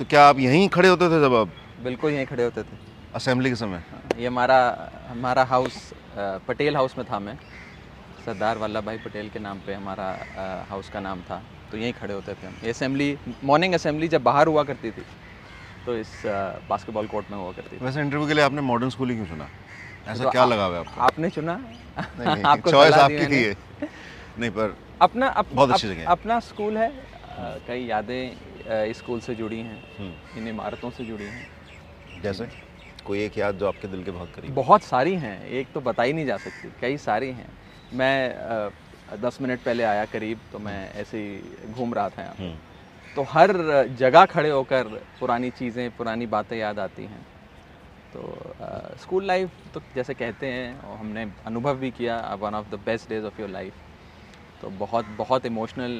तो क्या आप यहीं खड़े होते थे जब आप बिल्कुल यहीं खड़े होते थे। असेंबली के समय? ये हमारा हमारा हाउस पटेल हाउस में था मैं। सरदार वल्लभ भाई पटेल के नाम पे हमारा हाउस का नाम था। तो यहीं खड़े होते थे हम। ये असेंबली मॉर्निंग असेंबली जब बाहर हुआ करती थी तो इस बास्केटबॉल कोर्ट में हुआ करती थी। वैसे इंटरव्यू के लिए आपने मॉडर्न स्कूल ही क्यों चुना? ऐसा तो क्या लगा हुआ है आपको? आपने चुना? आपको चॉइस आपकी थी नहीं पर अपना अप, बहुत अच्छी जगह अपना स्कूल है कई यादें इस स्कूल से जुड़ी हैं। हम्म, इन इमारतों से जुड़ी हैं। जैसे? कोई एक याद जो आपके दिल के बहुत करीब बहुत सारी हैं। एक तो बताई नहीं जा सकती कई सारी हैं। मैं दस मिनट पहले आया करीब तो मैं ऐसे ही घूम रहा था यहाँ। हम्म, तो हर जगह खड़े होकर पुरानी चीज़ें पुरानी बातें याद आती हैं। तो स्कूल लाइफ तो जैसे कहते हैं और हमने अनुभव भी किया one of the best days of your life तो बहुत बहुत इमोशनल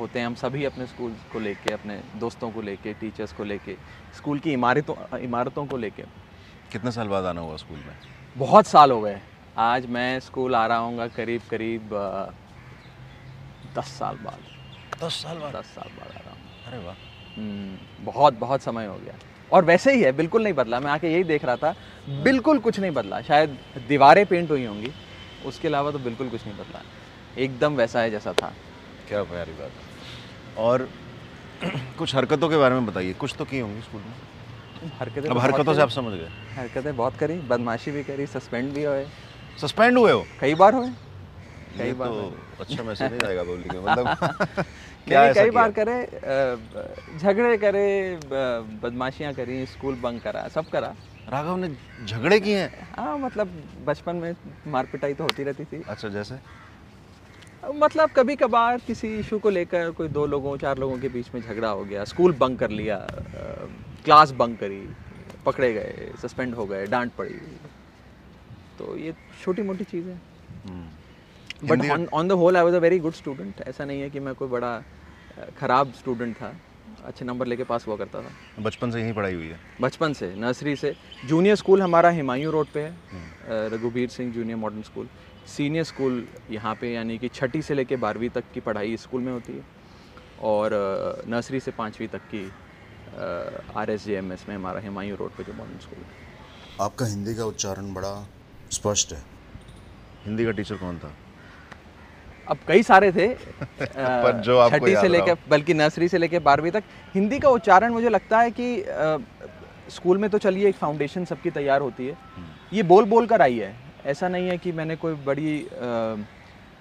होते हैं हम सभी अपने स्कूल को लेके अपने दोस्तों को लेके टीचर्स को लेके स्कूल की इमारतों इमारतों को लेके। कितने साल बाद आना हुआ स्कूल में? बहुत साल हो गए। आज मैं स्कूल आ रहा हूँ करीब करीब दस साल बाद। दस साल बाद? दस साल बाद आ रहा हूँ। अरे वाह। हम्म, बहुत बहुत समय हो गया। और वैसे ही है बिल्कुल नहीं बदला। मैं आके यही देख रहा था बिल्कुल कुछ नहीं बदला। शायद दीवारें पेंट हुई होंगी उसके अलावा तो बिल्कुल कुछ नहीं बदला। एकदम वैसा है जैसा था। क्या प्यारी बात है। और कुछ हरकतों के बारे में बताइए। कुछ तो की होंगी स्कूल में। हरकतें अब तो हरकतों से आप समझ गए। हरकतें बहुत करी बदमाशी भी करी सस्पेंड भी हुए। सस्पेंड हुए हो? कई बार हुए। कई बार तो अच्छा मैसेज नहीं जाएगा पब्लिक में मतलब ऐसा कई बार करे झगड़े करे बदमाशियाँ करी स्कूल बंक करा सब करा। राघव ने झगड़े किए हैं? हाँ मतलब बचपन में मार पिटाई तो होती रहती थी। अच्छा जैसे? मतलब कभी कभार किसी इशू को लेकर कोई दो लोगों चार लोगों के बीच में झगड़ा हो गया स्कूल बंक कर लिया क्लास बंक करी पकड़े गए सस्पेंड हो गए डांट पड़ी। तो ये छोटी मोटी चीज़ है but on the whole I was a very good student ऐसा नहीं है कि मैं कोई बड़ा खराब स्टूडेंट था। अच्छे नंबर लेके पास हुआ करता था। बचपन से यही पढ़ाई हुई है। बचपन से नर्सरी से। जूनियर स्कूल हमारा हिमायू रोड पे है। हम्म। Raghubir Singh junior modern school senior school यहाँ पे यानी कि छठी से लेके बारहवीं तक की पढ़ाई स्कूल में होती है और नर्सरी से पाँचवीं तक की R S J M S में हमारा हिमायू रोड पे जो मॉडर्न स्कूल है। आपका हिंदी का उच्चारण बड़ा स्पष्ट है। हिंदी का टीचर कौन था? अब कई सारे थे पर जो आपको छठी से लेकर बल्कि नर्सरी से लेकर बारहवीं तक हिंदी का उच्चारण मुझे लगता है कि स्कूल में तो चलिए एक फाउंडेशन सबकी तैयार होती है। हम्म। ये बोल बोल कर आई है। ऐसा नहीं है कि मैंने कोई बड़ी अ,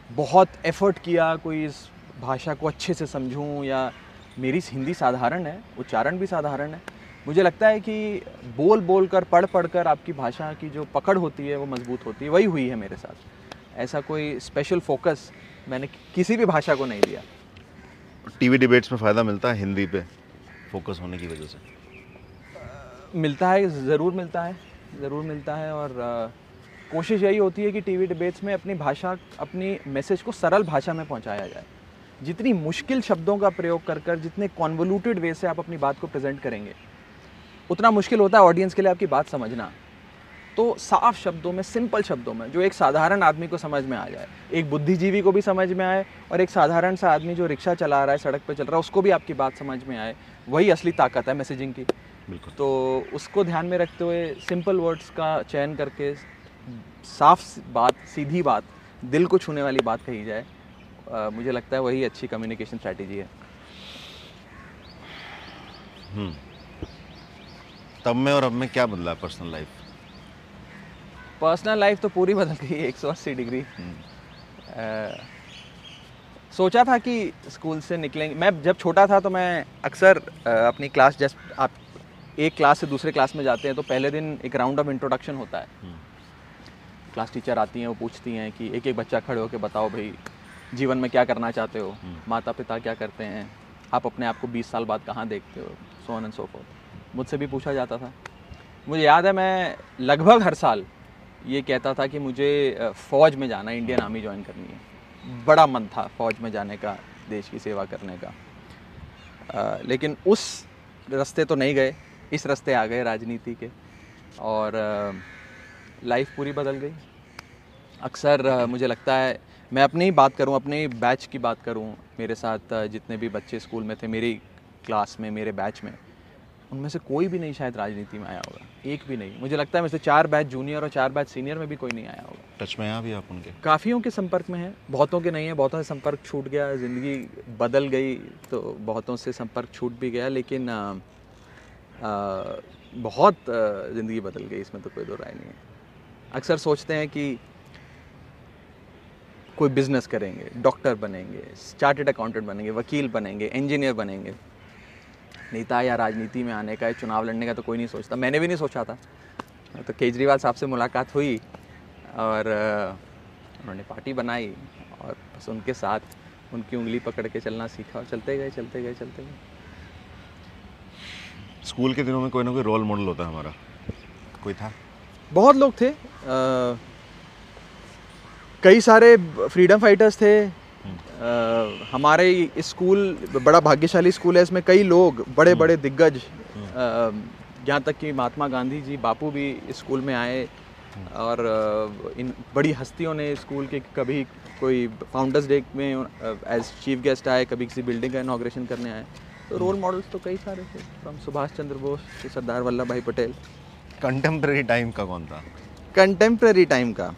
बहुत एफर्ट किया कोई इस भाषा को अच्छे से समझूं या मेरी हिंदी साधारण है उच्चारण भी साधारण है। मुझे लगता है कि बोल बोल कर पढ़ पढ़ कर आपकी भाषा की जो पकड़ होती है वो मज़बूत होती है वही हुई है मेरे साथ। ऐसा कोई स्पेशल फोकस मैंने किसी भी भाषा को नहीं दिया। टीवी डिबेट्स में फ़ायदा मिलता है हिंदी पे फोकस होने की वजह से? मिलता है ज़रूर मिलता है ज़रूर मिलता है और कोशिश यही होती है कि टीवी डिबेट्स में अपनी भाषा अपनी मैसेज को सरल भाषा में पहुँचाया जाए। जितनी मुश्किल शब्दों का प्रयोग कर कर जितने कॉन्वोल्यूटेड वे से आप अपनी बात को प्रेजेंट करेंगे उतना मुश्किल होता है ऑडियंस के लिए आपकी बात समझना। तो साफ़ शब्दों में सिंपल शब्दों में जो एक साधारण आदमी को समझ में आ जाए एक बुद्धिजीवी को भी समझ में आए और एक साधारण सा आदमी जो रिक्शा चला रहा है सड़क पर चल रहा है उसको भी आपकी बात समझ में आए वही असली ताकत है मैसेजिंग की। बिल्कुल। तो उसको ध्यान में रखते हुए सिंपल वर्ड्स का चयन करके साफ़ बात सीधी बात दिल को छूने वाली बात कही जाए अ, मुझे लगता है वही अच्छी कम्युनिकेशन स्ट्रैटेजी है। हम्म। तब में और अब में क्या बदला पर्सनल लाइफ पर्सनल लाइफ तो पूरी बदल गई एक सौ अस्सी डिग्री। अ, सोचा था कि स्कूल से निकलेंगे। मैं जब छोटा था तो मैं अक्सर अपनी क्लास जस्ट आप एक क्लास से दूसरे क्लास में जाते हैं तो पहले दिन एक राउंड ऑफ़ इंट्रोडक्शन होता है। क्लास टीचर आती हैं वो पूछती हैं कि एक एक बच्चा खड़े होकर बताओ भाई जीवन में क्या करना चाहते हो? माता पिता क्या करते हैं? आप अपने आप को 20 साल बाद कहाँ देखते हो? सोन एंड सो फोर्थ मुझसे भी पूछा जाता था। मुझे याद है मैं लगभग हर साल ये कहता था कि मुझे फ़ौज में जाना इंडियन आर्मी ज्वाइन करनी है। बड़ा मन था फ़ौज में जाने का देश की सेवा करने का। अ, लेकिन उस रास्ते तो नहीं गए इस रास्ते आ गए राजनीति के। और लाइफ पूरी बदल गई। अक्सर मुझे लगता है मैं अपनी ही बात करूँ अपने बैच की बात करूँ मेरे साथ जितने भी बच्चे स्कूल में थे मेरी क्लास में मेरे बैच में उनमें से कोई भी नहीं शायद राजनीति में आया होगा। एक भी नहीं। मुझे लगता है मेरे से चार बैच जूनियर और चार बैच सीनियर में भी कोई नहीं आया होगा। टच में आया भी आप उनके? काफ़ियों के संपर्क में है बहुतों के नहीं है बहुतों से संपर्क छूट गया ज़िंदगी बदल गई तो बहुतों से संपर्क छूट भी गया लेकिन आ, आ, बहुत ज़िंदगी बदल गई इसमें तो कोई दो राय नहीं है। अक्सर सोचते हैं कि कोई बिज़नेस करेंगे डॉक्टर बनेंगे चार्टेड अकाउंटेंट बनेंगे, वकील बनेंगे इंजीनियर बनेंगे। नेता या राजनीति में आने का या चुनाव लड़ने का तो कोई नहीं सोचता। मैंने भी नहीं सोचा था। तो केजरीवाल साहब से मुलाकात हुई और उन्होंने पार्टी बनाई और बस उनके साथ उनकी उंगली पकड़ के चलना सीखा और चलते गए चलते गए चलते गए। स्कूल के दिनों में कोई ना कोई रोल मॉडल होता है हमारा। कोई था? बहुत लोग थे। अ, कई सारे फ्रीडम फाइटर्स थे। अ, हमारे स्कूल बड़ा भाग्यशाली स्कूल है। इसमें कई लोग बड़े बड़े दिग्गज अ, यहाँ तक कि महात्मा गांधी जी बापू भी स्कूल में आए। और इन बड़ी हस्तियों ने स्कूल के कभी कोई फाउंडर्स डे में एज चीफ गेस्ट आए कभी किसी बिल्डिंग का इनाग्रेशन करने आए। तो रोल मॉडल्स तो कई सारे थे। From Subhash Chandra Bose Sardar Vallabh Bhai Patel. Contemporary time का कौन था? कंटेम्प्रेरी टाइम का।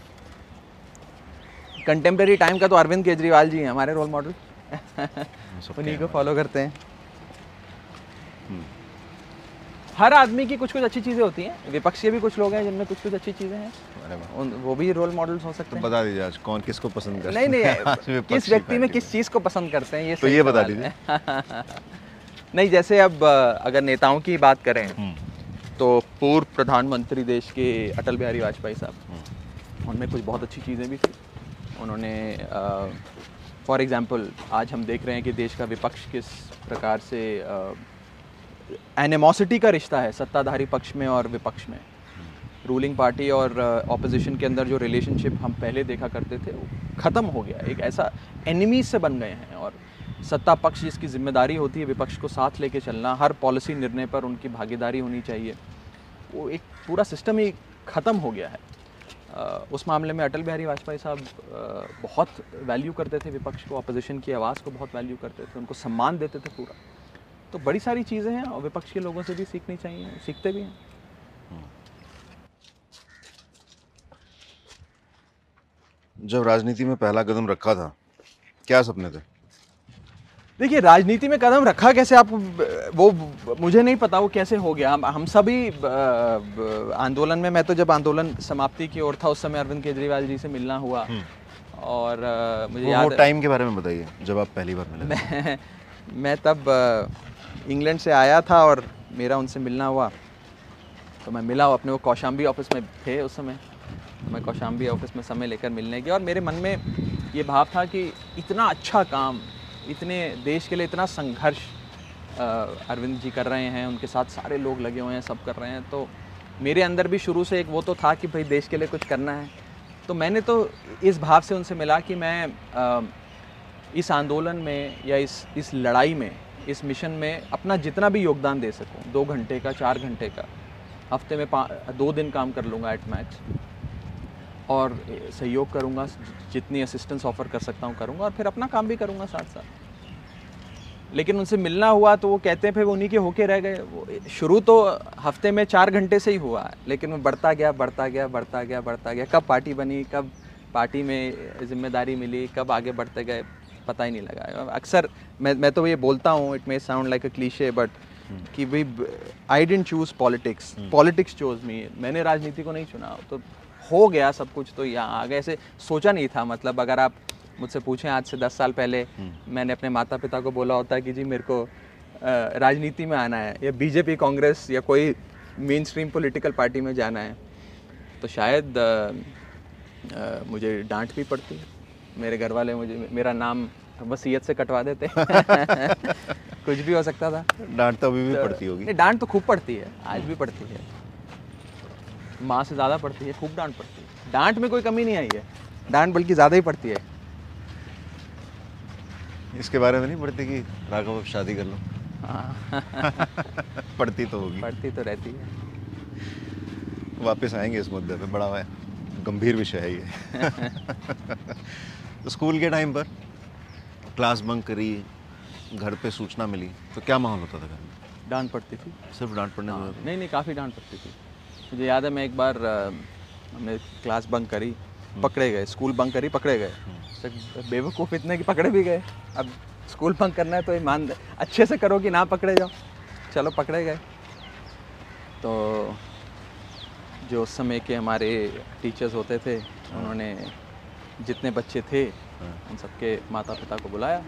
कंटेम्प्रेरी टाइम का तो अरविंद केजरीवाल जी हैं हमारे रोल मॉडल उन्हीं को फॉलो करते हैं। हर आदमी की कुछ कुछ अच्छी चीज़ें होती हैं विपक्ष के भी कुछ लोग हैं जिनमें कुछ कुछ अच्छी चीज़ें हैं। उन वो भी रोल मॉडल्स हो सकते तो हैं। बता दीजिए आज कौन किसको पसंद करते नहीं नहीं किस व्यक्ति में किस चीज़ को पसंद करते हैं ये तो ये बता है। नहीं जैसे अब अगर नेताओं की बात करें हम्म, तो पूर्व प्रधानमंत्री देश के अटल बिहारी वाजपेयी साहब। हम्म, उनमें कुछ बहुत अच्छी चीज़ें भी थी। उन्होंने फॉर एग्जांपल आज हम देख रहे हैं कि देश का विपक्ष किस प्रकार से एनिमोसिटी का रिश्ता है सत्ताधारी पक्ष में और विपक्ष में। रूलिंग पार्टी और ऑपोजिशन के अंदर जो रिलेशनशिप हम पहले देखा करते थे वो ख़त्म हो गया। एक ऐसा एनिमीज से बन गए हैं और सत्ता पक्ष जिसकी ज़िम्मेदारी होती है, विपक्ष को साथ लेके चलना, हर पॉलिसी निर्णय पर उनकी भागीदारी होनी चाहिए। वो एक पूरा सिस्टम ही ख़त्म हो गया है। उस मामले में अटल बिहारी वाजपेयी साहब बहुत वैल्यू करते थे विपक्ष को अपोजिशन की आवाज़ को बहुत वैल्यू करते थे, उनको सम्मान देते थे पूरा। तो बड़ी सारी चीज़ें हैं और विपक्ष के लोगों से भी सीखनी चाहिए, सीखते भी हैं। जब राजनीति में पहला कदम रखा था, क्या सपने थे? देखिए राजनीति में कदम रखा कैसे आप वो मुझे नहीं पता वो कैसे हो गया। हम हम सभी आंदोलन में मैं तो जब आंदोलन समाप्ति की ओर था उस समय अरविंद केजरीवाल जी से मिलना हुआ। और अ, मुझे वो, याद वो टाइम के बारे में बताइए जब आप पहली बार मिले। मैं मैं तब इंग्लैंड से आया था और मेरा उनसे मिलना हुआ। तो मैं मिला अपने वो कौशाम्बी ऑफ़िस में थे उस समय। तो मैं कौशाम्बी ऑफ़िस में समय लेकर मिलने गया और मेरे मन में ये भाव था कि इतना अच्छा काम इतने देश के लिए इतना संघर्ष अरविंद जी कर रहे हैं उनके साथ सारे लोग लगे हुए हैं सब कर रहे हैं। तो मेरे अंदर भी शुरू से एक वो तो था कि भाई देश के लिए कुछ करना है। तो मैंने तो इस भाव से उनसे मिला कि मैं अ, इस आंदोलन में या इस इस लड़ाई में इस मिशन में अपना जितना भी योगदान दे सकूँ दो घंटे का चार घंटे का हफ़्ते में दो दिन काम कर लूँगा एट मैक्स और सहयोग करूँगा जितनी असिस्टेंस ऑफ़र कर सकता हूँ करूँगा और फिर अपना काम भी करूँगा साथ साथ। लेकिन उनसे मिलना हुआ तो वो कहते हैं फिर वो उन्हीं के होके रह गए। वो शुरू तो हफ़्ते में चार घंटे से ही हुआ है लेकिन वो बढ़ता गया बढ़ता गया बढ़ता गया बढ़ता गया। कब पार्टी बनी कब पार्टी में ज़िम्मेदारी मिली कब आगे बढ़ते गए पता ही नहीं लगा। अक्सर मैं मैं तो ये बोलता हूँ it may sound like a cliche but कि भाई I don't choose politics politics choose me मैंने राजनीति को नहीं चुना तो हो गया सब कुछ तो यहाँ आगे ऐसे सोचा नहीं था मतलब अगर आप मुझसे पूछें आज से दस साल पहले मैंने अपने माता पिता को बोला होता कि जी मेरे को राजनीति में आना है या बीजेपी कांग्रेस या कोई मेन स्ट्रीम पोलिटिकल पार्टी में जाना है तो शायद अ, अ, मुझे डांट भी पड़ती मेरे घर वाले मुझे मेरा नाम वसीयत से कटवा देते। कुछ भी हो सकता था। डांट तो अभी भी पड़ती होगी। डांट तो खूब पड़ती है आज भी पड़ती है। माँ से ज़्यादा पड़ती है खूब डांट पड़ती है। डांट में कोई कमी नहीं आई है। डांट बल्कि ज़्यादा ही पड़ती है। इसके बारे में नहीं पड़ती कि राघव अब शादी कर लो। हाँ। पड़ती तो होगी। पड़ती तो रहती है। वापस आएँगे इस मुद्दे पे बड़ा है। गंभीर विषय है ये। तो स्कूल के टाइम पर क्लास बंक करी घर पे सूचना मिली तो क्या माहौल होता था घर में? डांट पड़ती थी। सिर्फ़ डांट पड़ने हाँ, नहीं नहीं काफ़ी डांट पड़ती थी। मुझे याद है, मैं एक बार हमने क्लास बंक करी, पकड़े गए, स्कूल बंक करी, पकड़े गए। तो बेवकूफ़ इतने कि पकड़े भी गए। अब स्कूल बंक करना है तो ईमान, अच्छे से करो कि ना पकड़े जाओ। चलो, पकड़े गए। तो जो उस समय के हमारे टीचर्स होते थे, उन्होंने जितने बच्चे थे, उन सबके माता पिता को बुलाया।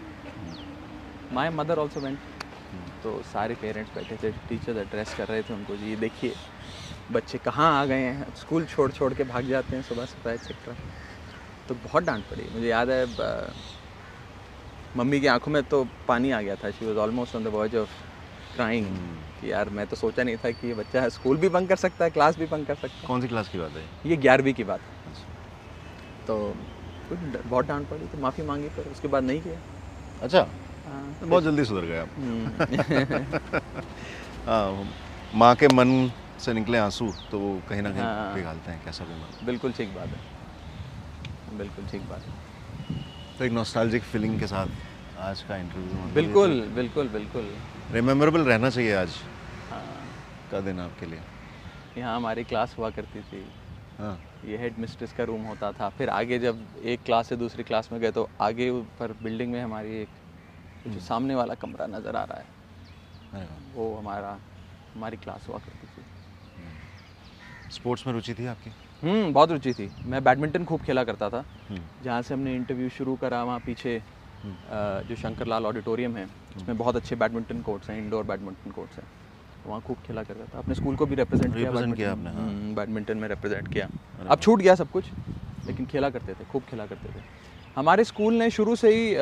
माई मदर ऑल्सो वेंट तो सारे पेरेंट्स बैठे थे टीचर्स एड्रेस कर रहे थे उनको, जी, देखिए बच्चे कहाँ आ गए हैं? स्कूल छोड़ छोड़ के भाग जाते हैं सुबह सुबह एक्सेट्रा तो बहुत डांट पड़ी। मुझे याद है मम्मी की आँखों में तो पानी आ गया था। She was almost on the verge of crying कि यार मैं तो सोचा नहीं था कि ये बच्चा स्कूल भी बंक कर सकता है क्लास भी बंक कर सकता है। कौन सी क्लास की बात है? ये ग्यारहवीं की बात है। तो कुछ बहुत डांट पड़ी तो माफ़ी मांगी पर उसके बाद नहीं किया। अच्छा। हाँ, तो बहुत जल्दी सुधर गया हम्म, हाँ, माँ के मन से निकले आँसू तो वो कहीं ना कहीं हाँ। पिघालते हैं कैसा भी मन बिल्कुल ठीक बात है। बिल्कुल ठीक बात है। तो एक नॉस्टैल्जिक फीलिंग के साथ आज का इंटरव्यू बिल्कुल बिल्कुल बिल्कुल। रिमेम्बरेबल रहना चाहिए आज। हाँ। का दिन आपके लिए। यहाँ हमारी क्लास हुआ करती थी। हाँ। ये हेड मिस्ट्रेस का रूम होता था। फिर आगे जब एक क्लास से दूसरी क्लास में गए तो आगे ऊपर बिल्डिंग में हमारी एक जो सामने वाला कमरा नज़र आ रहा है। वो हमारा हमारी क्लास हुआ करती थी स्पोर्ट्स में रुचि थी आपकी? हम्म बहुत रुचि थी। मैं बैडमिंटन खूब खेला करता था। हम्म, जहाँ से हमने इंटरव्यू शुरू करा वहाँ पीछे जो शंकर लाल ऑडिटोरियम है उसमें बहुत अच्छे बैडमिंटन कोर्ट्स हैं इंडोर बैडमिंटन कोर्ट्स हैं। वहाँ खूब खेला करता था। अपने स्कूल को भी रिप्रेजेंट किया बैडमिंटन- आपने, हाँ। हम्म, बैडमिंटन में रिप्रेजेंट किया। अब छूट गया सब कुछ लेकिन खेला करते थे खूब खेला करते थे। हमारे स्कूल ने शुरू से ही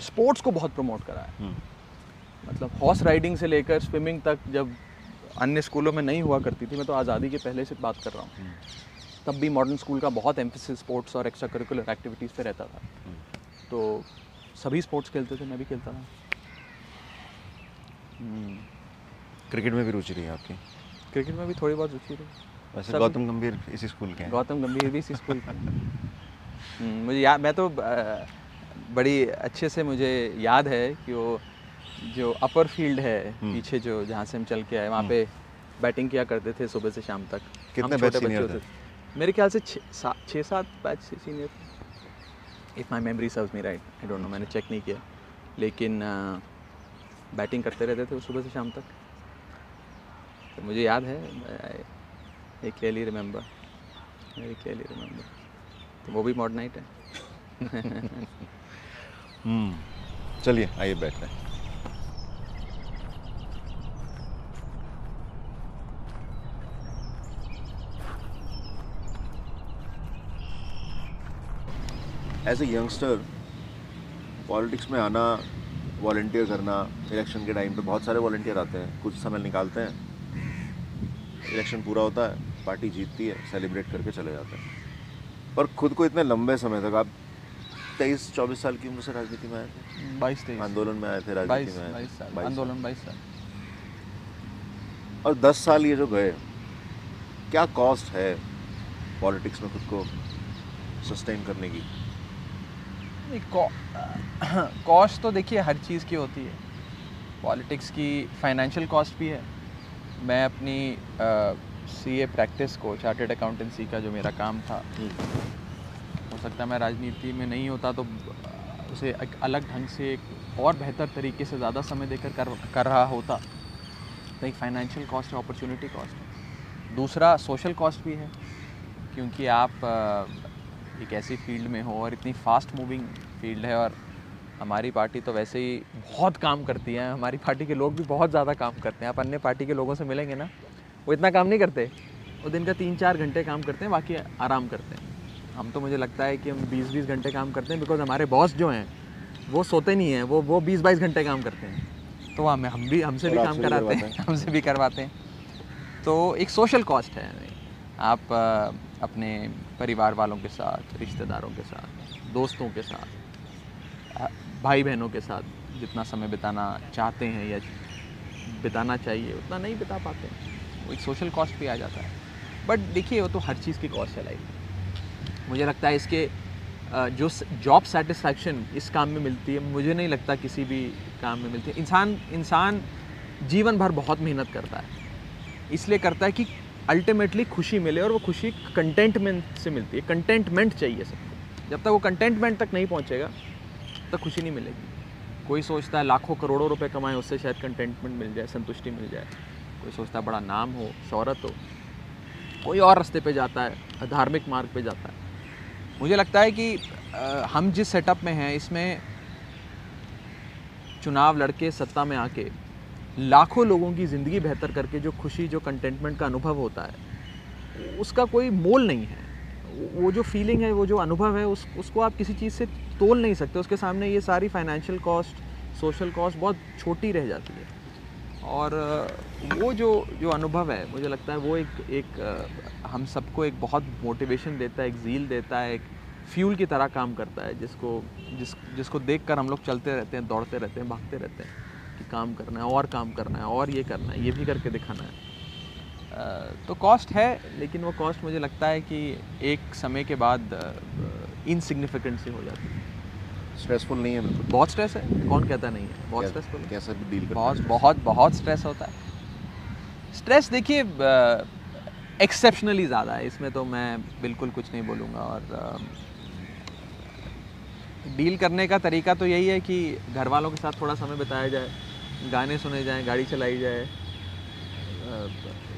स्पोर्ट्स को बहुत प्रमोट करा है। हम्म, मतलब हॉर्स राइडिंग से लेकर स्विमिंग तक जब अन्य स्कूलों में नहीं हुआ करती थी मैं तो आज़ादी के पहले से बात कर रहा हूँ। हम्म, तब भी मॉडर्न स्कूल का बहुत एम्फेसिस स्पोर्ट्स और एक्स्ट्रा करिकुलर एक्टिविटीज़ पे रहता था। तो सभी स्पोर्ट्स खेलते थे मैं भी खेलता था। हम्म, क्रिकेट में भी रुचि रही है आपकी? क्रिकेट में भी थोड़ी बहुत रुचि रही। वैसे गौतम गंभीर इसी स्कूल के हैं। गौतम गंभीर भी इसी स्कूल का हम्म, मुझे याद मैं तो बड़ी अच्छे से मुझे याद है कि वो जो अपर फ़ील्ड है हम्म। पीछे जो जहाँ से हम चल के आए वहाँ पे बैटिंग किया करते थे सुबह से शाम तक। कितने बैच छोटे senior बच्चे होते थे। मेरे ख्याल से छः सात बैच से senior if my memory serves me right I don't know मैंने चेक नहीं किया। लेकिन बैटिंग करते रहते थे सुबह से शाम तक। तो मुझे याद है I clearly remember very clearly remember तो वो भी मॉड नाइट है। हम्म, चलिए आइए बैठते हैं। एज ए यंगस्टर पॉलिटिक्स में आना वॉल्टियर करना इलेक्शन के टाइम पे बहुत सारे वॉल्टियर आते हैं। कुछ समय निकालते हैं। इलेक्शन पूरा होता है पार्टी जीतती है सेलिब्रेट करके चले जाते हैं। पर खुद को इतने लंबे समय तक आप तेईस चौबीस साल की उम्र से राजनीति में आए थे? बाईस तेईस। आंदोलन में आए थे राजनीति में आए बाईस थे। साल 22 साल। आंदोलन बाईस साल। और दस साल ये जो गए क्या कॉस्ट है पॉलिटिक्स में खुद को सस्टेन करने की? कॉस्ट तो देखिए हर चीज़ की होती है। पॉलिटिक्स की फाइनेंशियल कॉस्ट भी है। मैं अपनी सी ए प्रैक्टिस को चार्टेड अकाउंटेंसी का जो मेरा काम था हो सकता है मैं राजनीति में नहीं होता तो उसे एक अलग ढंग से एक और बेहतर तरीके से ज़्यादा समय देकर कर कर रहा होता। तो एक फाइनेंशियल कॉस्ट है अपॉर्चुनिटी कॉस्ट है। दूसरा सोशल कॉस्ट भी है क्योंकि आप एक ऐसी फ़ील्ड में हो और इतनी फास्ट मूविंग फ़ील्ड है और हमारी पार्टी तो वैसे ही बहुत काम करती है। हमारी पार्टी के लोग भी बहुत ज़्यादा काम करते हैं। आप अन्य पार्टी के लोगों से मिलेंगे ना वो इतना काम नहीं करते। वो दिन का तीन चार घंटे काम करते हैं बाकी आराम करते हैं। हम तो मुझे लगता है कि हम बीस बीस घंटे काम करते हैं बिकॉज़ हमारे बॉस जो हैं वो सोते नहीं हैं। वो वो बीस बाईस घंटे काम करते हैं। तो हमें हम भी हमसे भी काम कराते हैं हमसे भी करवाते हैं। तो एक सोशल कॉस्ट है। आप अपने परिवार वालों के साथ, रिश्तेदारों के साथ, दोस्तों के साथ भाई बहनों के साथ जितना समय बिताना चाहते हैं या बिताना चाहिए, उतना नहीं बिता पाते वो एक सोशल कॉस्ट भी आ जाता है। बट देखिए, वो तो हर चीज़ की कॉस्ट है लाइफ मुझे लगता है इसके जो जॉब सेटिस्फैक्शन इस काम में मिलती है, मुझे नहीं लगता किसी भी काम में मिलती है। इंसान इंसान जीवन भर बहुत मेहनत करता है। इसलिए करता है कि अल्टीमेटली खुशी मिले और वो खुशी कंटेंटमेंट से मिलती है। कंटेंटमेंट चाहिए सबको। जब तक वो कंटेंटमेंट तक नहीं पहुँचेगा, तब खुशी नहीं मिलेगी। कोई सोचता है लाखों करोड़ों रुपए कमाए, उससे शायद कंटेंटमेंट मिल जाए, संतुष्टि मिल जाए। कोई सोचता है बड़ा नाम हो, शहरत हो, कोई और रास्ते पे जाता है, धार्मिक मार्ग पे जाता है। मुझे लगता है कि हम जिस सेटअप में हैं, इसमें चुनाव लड़के सत्ता में आके लाखों लोगों की ज़िंदगी बेहतर करके जो खुशी, जो कंटेंटमेंट का अनुभव होता है, उसका कोई मोल नहीं है। वो जो फीलिंग है, वो जो अनुभव है, उस, उसको आप किसी चीज़ से तोल नहीं सकते। उसके सामने ये सारी फाइनेंशियल कॉस्ट सोशल कॉस्ट बहुत छोटी रह जाती है। और वो जो जो अनुभव है, मुझे लगता है वो एक एक हम सबको एक बहुत मोटिवेशन देता है, एक जील देता है, एक फ्यूल की तरह काम करता है, जिसको, जिस, जिसको देख कर हम लोग चलते रहते हैं, दौड़ते रहते हैं, भागते रहते हैं। काम करना है और काम करना है और ये करना है ये भी करके दिखाना है। तो कॉस्ट है लेकिन वो कॉस्ट मुझे लगता है कि एक समय के बाद इनसिग्निफिकेंट सी हो जाती है। स्ट्रेसफुल नहीं है बिल्कुल। बहुत स्ट्रेस है? कौन कहता नहीं है? बहुत स्ट्रेसफुल कैसे भी डील बहुत बहुत बहुत स्ट्रेस होता है। स्ट्रेस देखिए एक्सेप्शनली ज़्यादा है। इसमें तो मैं बिल्कुल कुछ नहीं बोलूँगा और डील करने का तरीका तो यही है कि घर वालों के साथ थोड़ा समय बिताया जाए। गाने सुने जाएँ, गाड़ी चलाई जाए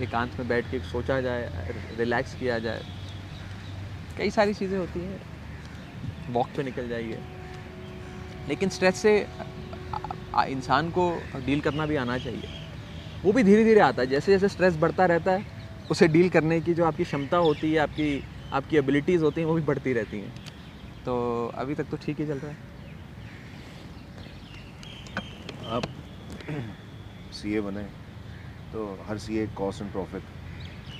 एकांत में बैठ के सोचा जाए, रिलैक्स किया जाए। कई सारी चीज़ें होती हैं। वॉक पे निकल जाइए। लेकिन स्ट्रेस से इंसान को डील करना भी आना चाहिए। वो भी धीरे धीरे आता है। जैसे जैसे स्ट्रेस बढ़ता रहता है, उसे डील करने की जो आपकी क्षमता होती है, आपकी आपकी एबिलिटीज़ होती हैं, वो भी बढ़ती रहती हैं। तो अभी तक तो ठीक ही चल रहा है आप सीए बने तो हर CA cost and profit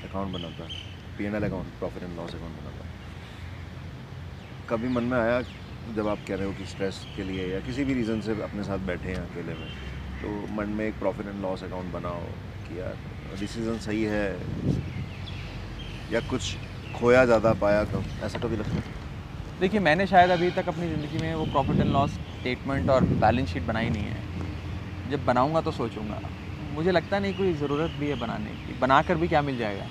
account बनाता है। P L account profit and loss account बनाता है। कभी मन में आया जब आप कह रहे हो कि स्ट्रेस के लिए या किसी भी रीज़न से अपने साथ बैठे हैं अकेले में तो मन में एक प्रॉफिट एंड लॉस अकाउंट बनाओ कि यार डिसीज़न सही है या कुछ खोया ज़्यादा पाया कम ऐसा कभी लगता है? देखिए, मैंने शायद अभी तक अपनी ज़िंदगी में वो प्रॉफिट एंड लॉस स्टेटमेंट और बैलेंस शीट बनाई नहीं है। जब बनाऊँगा तो सोचूँगा। मुझे लगता नहीं कोई ज़रूरत भी है बनाने की। बना कर भी क्या मिल जाएगा?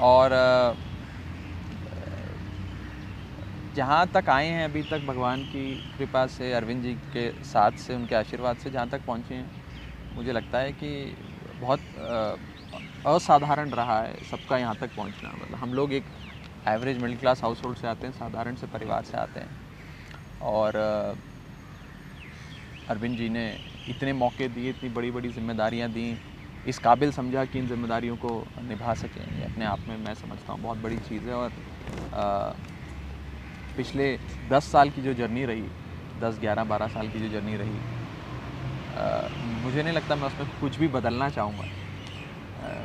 और जहाँ तक आए हैं अभी तक भगवान की कृपा से, अरविंद जी के साथ से, उनके आशीर्वाद से जहाँ तक पहुँचे हैं, मुझे लगता है कि बहुत असाधारण रहा है सबका यहाँ तक पहुँचना। मतलब हम लोग एक average middle class household से आते हैं, साधारण से परिवार से आते हैं। और अरविंद जी ने इतने मौके दिए इतनी बड़ी बड़ी जिम्मेदारियाँ दी इस काबिल समझा कि इन जिम्मेदारियों को निभा सकें ये अपने आप में मैं समझता हूँ बहुत बड़ी चीज़ है। और अ, पिछले दस साल की जो जर्नी रही दस ग्यारह बारह साल की जो जर्नी रही अ, मुझे नहीं लगता मैं उसमें कुछ भी बदलना चाहूँगा।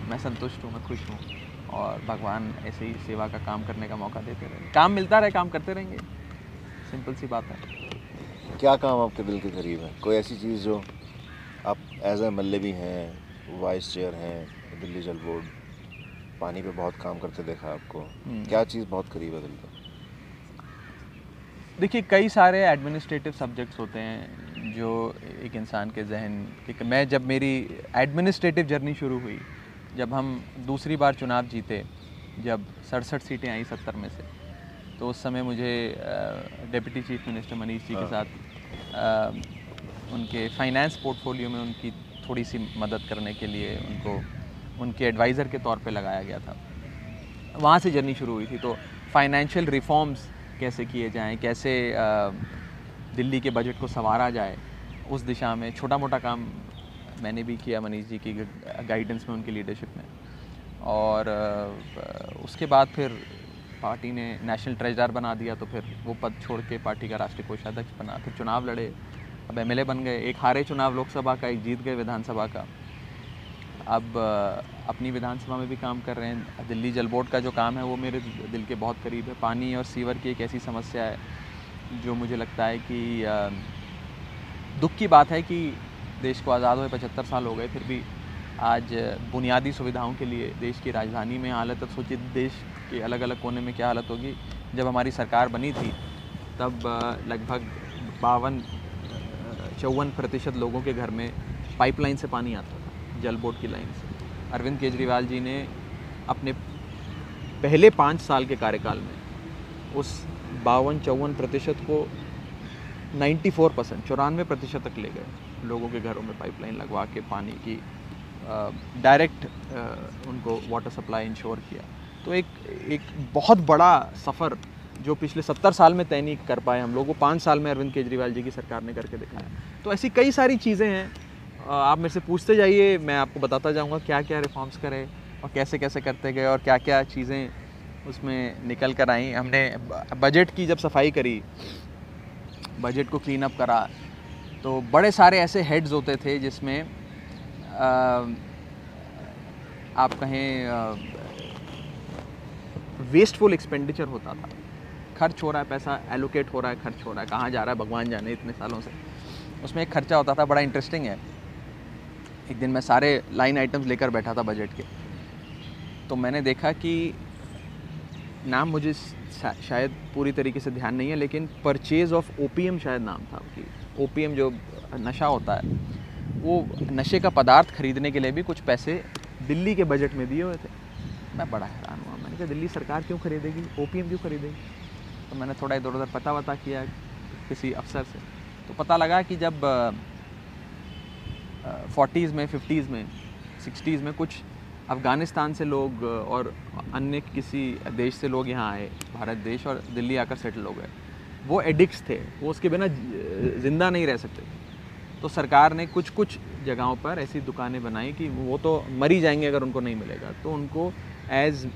मैं संतुष्ट हूँ मैं खुश हूँ और भगवान ऐसे ही सेवा का काम करने का मौका देते रहे। काम मिलता रहे काम करते रहेंगे। सिंपल सी बात है। क्या काम आपके दिल के करीब है? कोई ऐसी चीज़ जो आप एज ए एम भी हैं वाइस चेयर हैं दिल्ली जल बोर्ड पानी पे बहुत काम करते देखा आपको। हम्म। क्या चीज़ बहुत करीब है दिल को? देखिए कई सारे एडमिनिस्ट्रेटिव सब्जेक्ट्स होते हैं जो एक इंसान के जहन कि मैं जब मेरी एडमिनिस्ट्रेटिव जर्नी शुरू हुई जब हम दूसरी बार चुनाव जीते जब सड़सठ सीटें आई सत्तर में से तो उस समय मुझे deputy chief minister Manish ji के हाँ। साथ उनके फाइनेंस पोर्टफोलियो में उनकी थोड़ी सी मदद करने के लिए उनको उनके एडवाइज़र के तौर पे लगाया गया था वहाँ से जर्नी शुरू हुई थी तो फाइनेंशियल रिफॉर्म्स कैसे किए जाएँ कैसे दिल्ली के बजट को संवारा जाए उस दिशा में छोटा मोटा काम मैंने भी किया मनीष जी की गाइडेंस में उनकी लीडरशिप में और उसके बाद फिर पार्टी ने नेशनल ट्रेजर बना दिया तो फिर वो पद छोड़ के पार्टी का राष्ट्रीय कोषाध्यक्ष बना। फिर चुनाव लड़े। अब एमएलए बन गए। एक हारे चुनाव लोकसभा का, एक जीत गए विधानसभा का। अब अपनी विधानसभा में भी काम कर रहे हैं। दिल्ली जल बोर्ड का जो काम है वो मेरे दिल के बहुत करीब है। पानी और सीवर की एक ऐसी समस्या है, जो मुझे लगता है कि दुख की बात है कि देश को आज़ाद हुए पचहत्तर साल हो गए, फिर भी आज बुनियादी सुविधाओं के लिए देश की राजधानी में हालत अब सोचिए देश के अलग अलग कोने में क्या हालत होगी। जब हमारी सरकार बनी थी, तब लगभग बावन चौवन प्रतिशत लोगों के घर में पाइपलाइन से पानी आता था, जल बोर्ड की लाइन से। अरविंद केजरीवाल जी ने अपने पहले पाँच साल के कार्यकाल में उस बावन, चौवन प्रतिशत को 94 परसेंट, चौरानवे प्रतिशत तक ले गए, लोगों के घरों में पाइपलाइन लगवा के पानी की डायरेक्ट उनको वाटर सप्लाई इंश्योर किया। तो एक एक बहुत बड़ा सफ़र जो पिछले सत्तर साल में तय नहीं कर पाए हम लोग, वो पाँच साल में अरविंद केजरीवाल जी की सरकार ने करके दिखाया तो ऐसी कई सारी चीज़ें हैं। आप मेरे से पूछते जाइए, मैं आपको बताता जाऊँगा क्या क्या रिफॉर्म्स करे और कैसे कैसे करते गए और क्या क्या चीज़ें उसमें निकल कर आई। हमने बजट की जब सफ़ाई करी बजट को क्लीन अप करा तो बड़े सारे ऐसे हेड्स होते थे जिसमें आप कहें वेस्टफुल एक्सपेंडिचर होता था। खर्च हो रहा है पैसा एलोकेट हो रहा है, खर्च हो रहा है। कहाँ जा रहा है भगवान जाने इतने सालों से। उसमें एक खर्चा होता था, बड़ा इंटरेस्टिंग है। एक दिन मैं सारे लाइन आइटम्स लेकर बैठा था बजट के। तो मैंने देखा कि नाम मुझे शायद पूरी तरीके से ध्यान नहीं है, लेकिन परचेज ऑफ़ ओपीएम शायद नाम था कि ओपीएम जो नशा होता है, वो नशे का पदार्थ खरीदने के लिए भी कुछ पैसे दिल्ली के बजट में दिए हुए थे। मैं बड़ा हैरान कहा दिल्ली सरकार क्यों खरीदेगी? ओपीएम क्यों खरीदेगी? तो मैंने थोड़ा इधर उधर पता वता किया किसी अफसर से। तो पता लगा कि जब फोर्टीज़ में फिफ्टीज़ में सिक्सटीज़ में कुछ अफ़गानिस्तान से लोग और अन्य किसी देश से लोग यहाँ आए, भारत देश और दिल्ली आकर सेटल हो गए। वो एडिक्ट्स थे। वो उसके बिना ज़िंदा नहीं रह सकते। थे तो सरकार ने कुछ कुछ जगहों पर ऐसी दुकानें बनाई कि वो तो मरी जाएँगे अगर उनको नहीं मिलेगा। तो उनको एज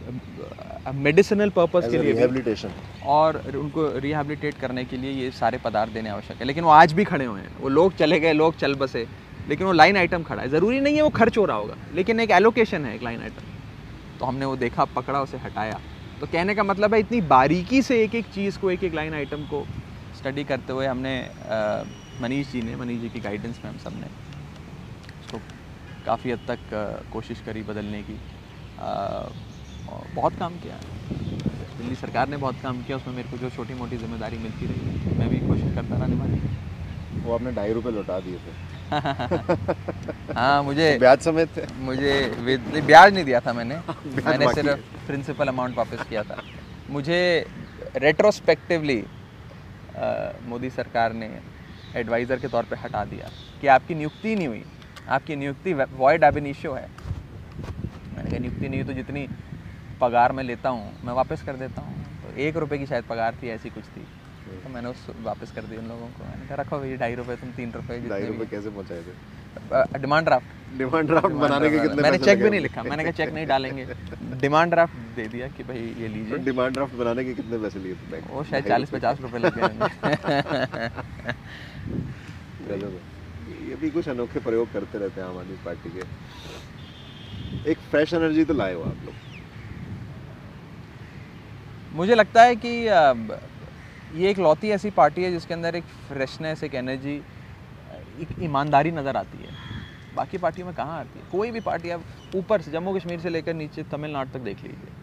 मेडिसिनल पर्पज़ के लिए रिहेबिलिटेशन और उनको रिहेबिलिटेट करने के लिए ये सारे पदार्थ देने आवश्यक है। लेकिन वो आज भी खड़े हुए हैं। वो लोग चले गए लोग चल बसे लेकिन वो लाइन आइटम खड़ा है। ज़रूरी नहीं है वो खर्च हो रहा होगा लेकिन एक एलोकेशन है एक लाइन आइटम तो हमने वो देखा पकड़ा उसे हटाया। तो कहने का मतलब है इतनी बारीकी से एक एक चीज़ को एक एक लाइन आइटम को स्टडी करते हुए हमने मनीष जी ने मनीष जी की गाइडेंस में हम सबने उसको काफ़ी हद तक कोशिश करी बदलने की। बहुत काम किया दिल्ली सरकार ने बहुत काम किया उसमें मेरे को जो छोटी मोटी ज़िम्मेदारी मिलती रही मैं भी कोशिश करता रहा निभाने की वो आपने ढाई रुपये लौटा दिए थे। हाँ मुझे ब्याज समेत। थे मुझे ब्याज नहीं दिया था मैंने। मैंने सिर्फ़ प्रिंसिपल अमाउंट वापस किया था। मुझे रेट्रोस्पेक्टिवली मोदी सरकार ने एडवाइज़र के तौर पे हटा दिया कि आपकी नियुक्ति नहीं हुई। आपकी नियुक्ति वॉइड एबिनिशियो है। मैंने कहा नियुक्ति नहीं तो जितनी पगार मैं लेता हूँ मैं वापस कर देता हूँ। तो एक रुपए की शायद पगार थी ऐसी कुछ थी। तो मैंने उस वापस कर दी उन लोगों को। मैंने कहा रखो भैया ढाई रुपये तुम तीन रुपये ढाई रुपए कैसे पहुँचाए थे? डिमांड ड्राफ्ट डिमांड ड्राफ्ट बनाने के कितने मैंने चेक भी नहीं लिखा मैंने कहा चेक नहीं डालेंगे। डिमांड ड्राफ्ट दे दिया कि भाई ये लीजिए। डिमांड ड्राफ्ट बनाने के कितने पैसे लिए थे वो शायद चालीस पचास रुपए लग गए ये भी कुछ अनोखे प्रयोग करते रहते हैं आम आदमी पार्टी के। एक फ्रेश एनर्जी तो लाए हो आप लोग। मुझे लगता है कि ये एक लौती ऐसी पार्टी है जिसके अंदर एक फ्रेशनेस, एक एनर्जी, एक ईमानदारी नज़र आती है। बाकी पार्टियों में कहाँ आती है? कोई भी पार्टी आप ऊपर से जम्मू कश्मीर से लेकर नीचे तमिलनाडु तक देख लीजिए।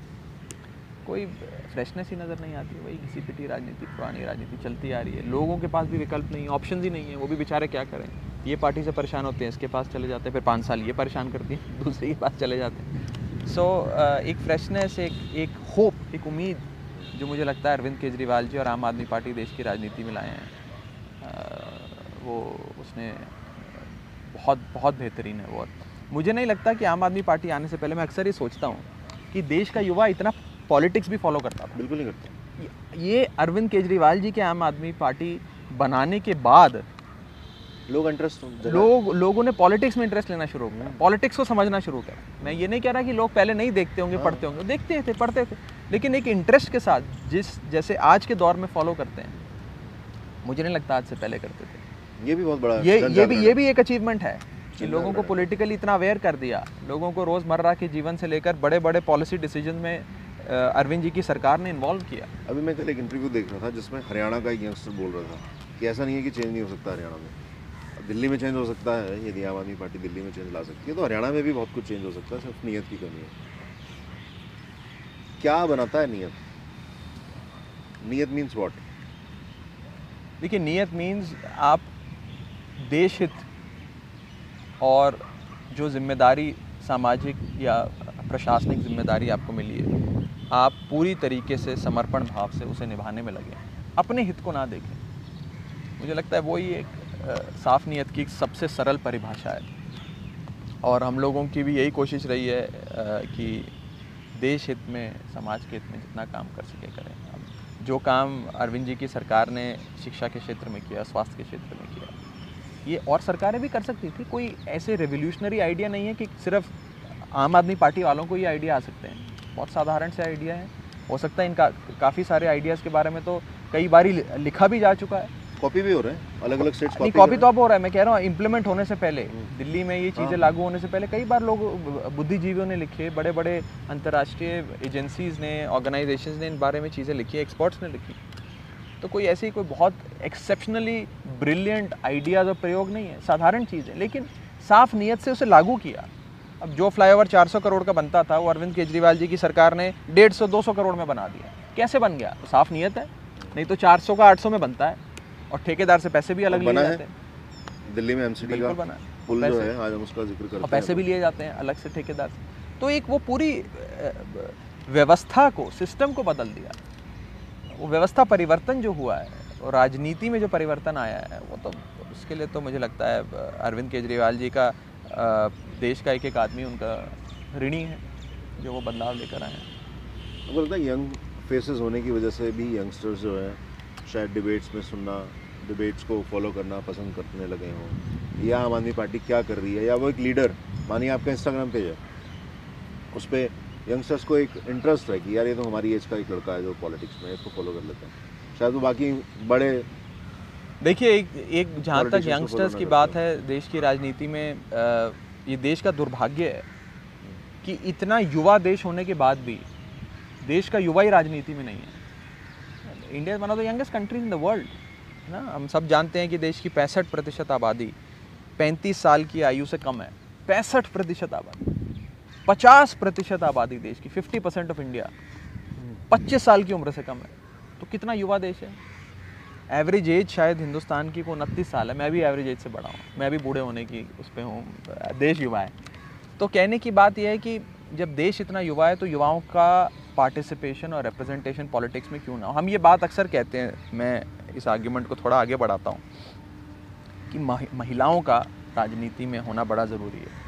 कोई फ्रेशनेस ही नज़र नहीं आती वही घिसी पिटी राजनीति पुरानी राजनीति चलती आ रही है। लोगों के पास भी विकल्प नहीं है ऑप्शन ही नहीं है वो भी बेचारे क्या करें? ये पार्टी से परेशान होते हैं इसके पास चले जाते हैं फिर पाँच साल ये परेशान करती है दूसरे के पास चले जाते हैं। सो so, एक फ्रेशनेस एक एक होप एक उम्मीद जो मुझे लगता है अरविंद केजरीवाल जी और आम आदमी पार्टी देश की राजनीति में लाए हैं। वो उसने बहुत बहुत बेहतरीन है वो मुझे नहीं लगता कि आम आदमी पार्टी आने से पहले मैं अक्सर ये सोचता हूँ कि देश का युवा इतना पॉलिटिक्स भी फॉलो करता था। बिल्कुल नहीं करता। ये- अरविंद केजरीवाल जी के आम आदमी पार्टी बनाने के बाद लोग इंटरेस्ट लोग लोगों ने पॉलिटिक्स में इंटरेस्ट लेना शुरू किया पॉलिटिक्स को समझना शुरू किया मैं ये नहीं कह रहा कि लोग पहले नहीं देखते होंगे पढ़ते होंगे। देखते थे पढ़ते थे। लेकिन एक इंटरेस्ट के साथ जिस जैसे आज के दौर में फॉलो करते हैं मुझे नहीं लगता आज से पहले करते थे। ये भी बहुत बड़ा ये ये भी ये भी एक अचीवमेंट है कि लोगों को पॉलिटिकली इतना अवेयर कर दिया। लोगों को रोज़मर्रा के जीवन से लेकर बड़े बड़े पॉलिसी डिसीज़न में अरविंद जी की सरकार ने इन्वॉल्व किया। अभी मैं कल एक इंटरव्यू देख रहा था जिसमें हरियाणा का एक यंगस्टर बोल रहा था कि ऐसा नहीं है कि चेंज नहीं हो सकता हरियाणा में। दिल्ली में चेंज हो सकता है यदि आम आदमी पार्टी दिल्ली में चेंज ला सकती है तो हरियाणा में भी बहुत कुछ चेंज हो सकता है सिर्फ़ नीयत की कमी है। क्या बनाता है नीयत? नीयत मीन्स वॉट देखिए नीयत मीन्स आप देश हित और जो ज़िम्मेदारी सामाजिक या प्रशासनिक ज़िम्मेदारी आपको मिली है आप पूरी तरीके से समर्पण भाव से उसे निभाने में लगे। अपने हित को ना देखें। मुझे लगता है वही एक साफ़ नीयत की सबसे सरल परिभाषा है। और हम लोगों की भी यही कोशिश रही है कि देश हित में, समाज के हित में जितना काम कर सके करें। जो काम अरविंद जी की सरकार ने शिक्षा के क्षेत्र में किया, स्वास्थ्य के क्षेत्र में किया, ये और सरकारें भी कर सकती थी। कोई ऐसे रेवोल्यूशनरी आइडिया नहीं है कि सिर्फ़ आम आदमी पार्टी वालों को ये आइडिया आ सकते हैं। बहुत साधारण से आइडिया है। हो सकता है इनका काफ़ी सारे आइडियाज़ के बारे में तो कई बार लिखा भी जा चुका है। कॉपी भी हो रहे हैं अलग अलग स्टेट्स नहीं कॉपी तो अब हो रहा है मैं कह रहा हूँ इम्प्लीमेंट होने से पहले दिल्ली में ये चीज़ें लागू होने से पहले कई बार लोग बुद्धिजीवियों ने लिखे बड़े बड़े अंतर्राष्ट्रीय एजेंसीज ने ऑर्गेनाइजेशन ने इन बारे में चीज़ें लिखी एक्सपर्ट्स ने लिखी। तो कोई ऐसी कोई बहुत एक्सेप्शनली ब्रिलियंट आइडियाज़ और प्रयोग नहीं है साधारण चीज़ है लेकिन साफ़ नीयत से उसे लागू किया। अब जो फ्लाईओवर 400 करोड़ का बनता था वो अरविंद केजरीवाल जी की सरकार ने 150 200 करोड़ में बना दिया। कैसे बन गया? तो साफ़ नीयत है। नहीं तो 400 का 800 में बनता है और ठेकेदार से पैसे भी अलग लिए जाते हैं। दिल्ली में एमसीडी का बना पुल जो है आज हम उसका ज़िक्र करते हैं। पैसे भी लिए जाते हैं अलग से ठेकेदार से। तो एक वो पूरी व्यवस्था को सिस्टम को बदल दिया। वो व्यवस्था परिवर्तन जो हुआ है और राजनीति में जो परिवर्तन आया है वो तो उसके लिए तो मुझे लगता है अरविंद केजरीवाल जी का देश का एक एक आदमी उनका ऋणी है जो वो बदलाव लेकर आए हैं। मुझे लगता है यंग फेसेस होने की वजह से भी यंगस्टर्स जो है शायद डिबेट्स में सुनना डिबेट्स को फॉलो करना पसंद करने लगे हों। या आम आदमी पार्टी क्या कर रही है? या वो एक लीडर? मानिए आपका इंस्टाग्राम पेज है। उस पर यंगस्टर्स को एक इंटरेस्ट है कि यार ये तो हमारी एज का एक लड़का है जो पॉलिटिक्स में इसको फॉलो कर लेते हैं। शायद वो बाकी बड़े देखिए एक एक जहाँ तक यंगस्टर्स की बात है देश की राजनीति में अ, ये देश का दुर्भाग्य है कि इतना युवा देश होने के बाद भी देश का युवा ही राजनीति में नहीं है। India is one of the youngest countries in the world है ना? हम सब जानते हैं कि देश की पैंसठ प्रतिशत आबादी पैंतीस साल की आयु से कम है। पैंसठ प्रतिशत आबादी, पचास प्रतिशत आबादी देश की फिफ्टी परसेंट ऑफ़ इंडिया पच्चीस साल की उम्र से कम है। तो कितना युवा देश है? एवरेज एज शायद हिंदुस्तान की को उनतीस साल है। मैं भी एवरेज एज से बड़ा हूँ। मैं भी बूढ़े होने की उस पर हूँ। देश युवा है। तो कहने की बात यह है कि जब देश इतना युवा है तो युवाओं का पार्टिसिपेशन और रिप्रेजेंटेशन पॉलिटिक्स में क्यों ना हो? हम ये बात अक्सर कहते हैं। मैं इस आर्ग्यूमेंट को थोड़ा आगे बढ़ाता हूँ कि महिलाओं का राजनीति में होना बड़ा ज़रूरी है।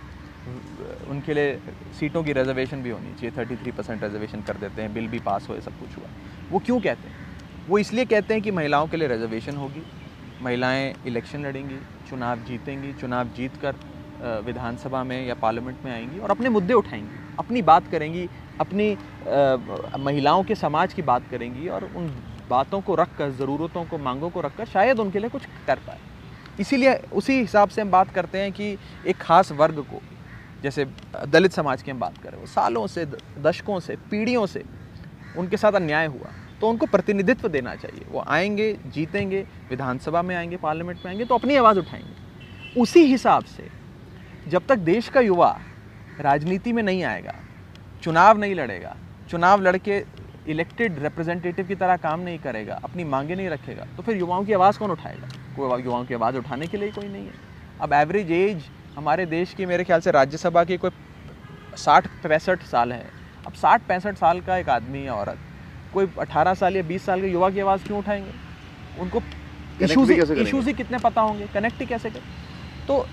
उनके लिए सीटों की रिजर्वेशन भी होनी चाहिए। थर्टी थ्री परसेंट रिजर्वेशन कर देते हैं। बिल भी पास हुए, सब कुछ हुआ। वो क्यों कहते हैं? वो इसलिए कहते हैं कि महिलाओं के लिए रिजर्वेशन होगी। महिलाएँ इलेक्शन लड़ेंगी चुनाव जीतेंगी चुनाव जीत कर विधानसभा में या पार्लियामेंट में आएँगी और अपने मुद्दे उठाएँगी अपनी बात करेंगी अपनी अ, महिलाओं के समाज की बात करेंगी और उन बातों को रख कर ज़रूरतों को मांगों को रख कर शायद उनके लिए कुछ कर पाए। इसीलिए उसी हिसाब से हम बात करते हैं कि एक खास वर्ग को जैसे दलित समाज की हम बात करें वो सालों से दशकों से पीढ़ियों से उनके साथ अन्याय हुआ। तो उनको प्रतिनिधित्व देना चाहिए। वो आएँगे, जीतेंगे, विधानसभा में आएँगे, पार्लियामेंट में आएँगे तो अपनी आवाज़ उठाएँगे। उसी हिसाब से जब तक देश का युवा राजनीति में नहीं आएगा, चुनाव नहीं लड़ेगा, चुनाव लड़के इलेक्टेड रिप्रेजेंटेटिव की तरह काम नहीं करेगा, अपनी मांगे नहीं रखेगा तो फिर युवाओं की आवाज़ कौन उठाएगा? कोई युवाओं की आवाज़ उठाने के लिए कोई नहीं है। अब एवरेज एज हमारे देश की, मेरे ख्याल से राज्यसभा की कोई साठ पैंसठ साल है। अब साठ पैंसठ साल का एक आदमी या औरत कोई अठारह साल या बीस साल के युवा की आवाज़ क्यों उठाएँगे? उनको इशूज़ ही इशूज़ ही कितने पता होंगे? कनेक्ट ही कैसे कर? तो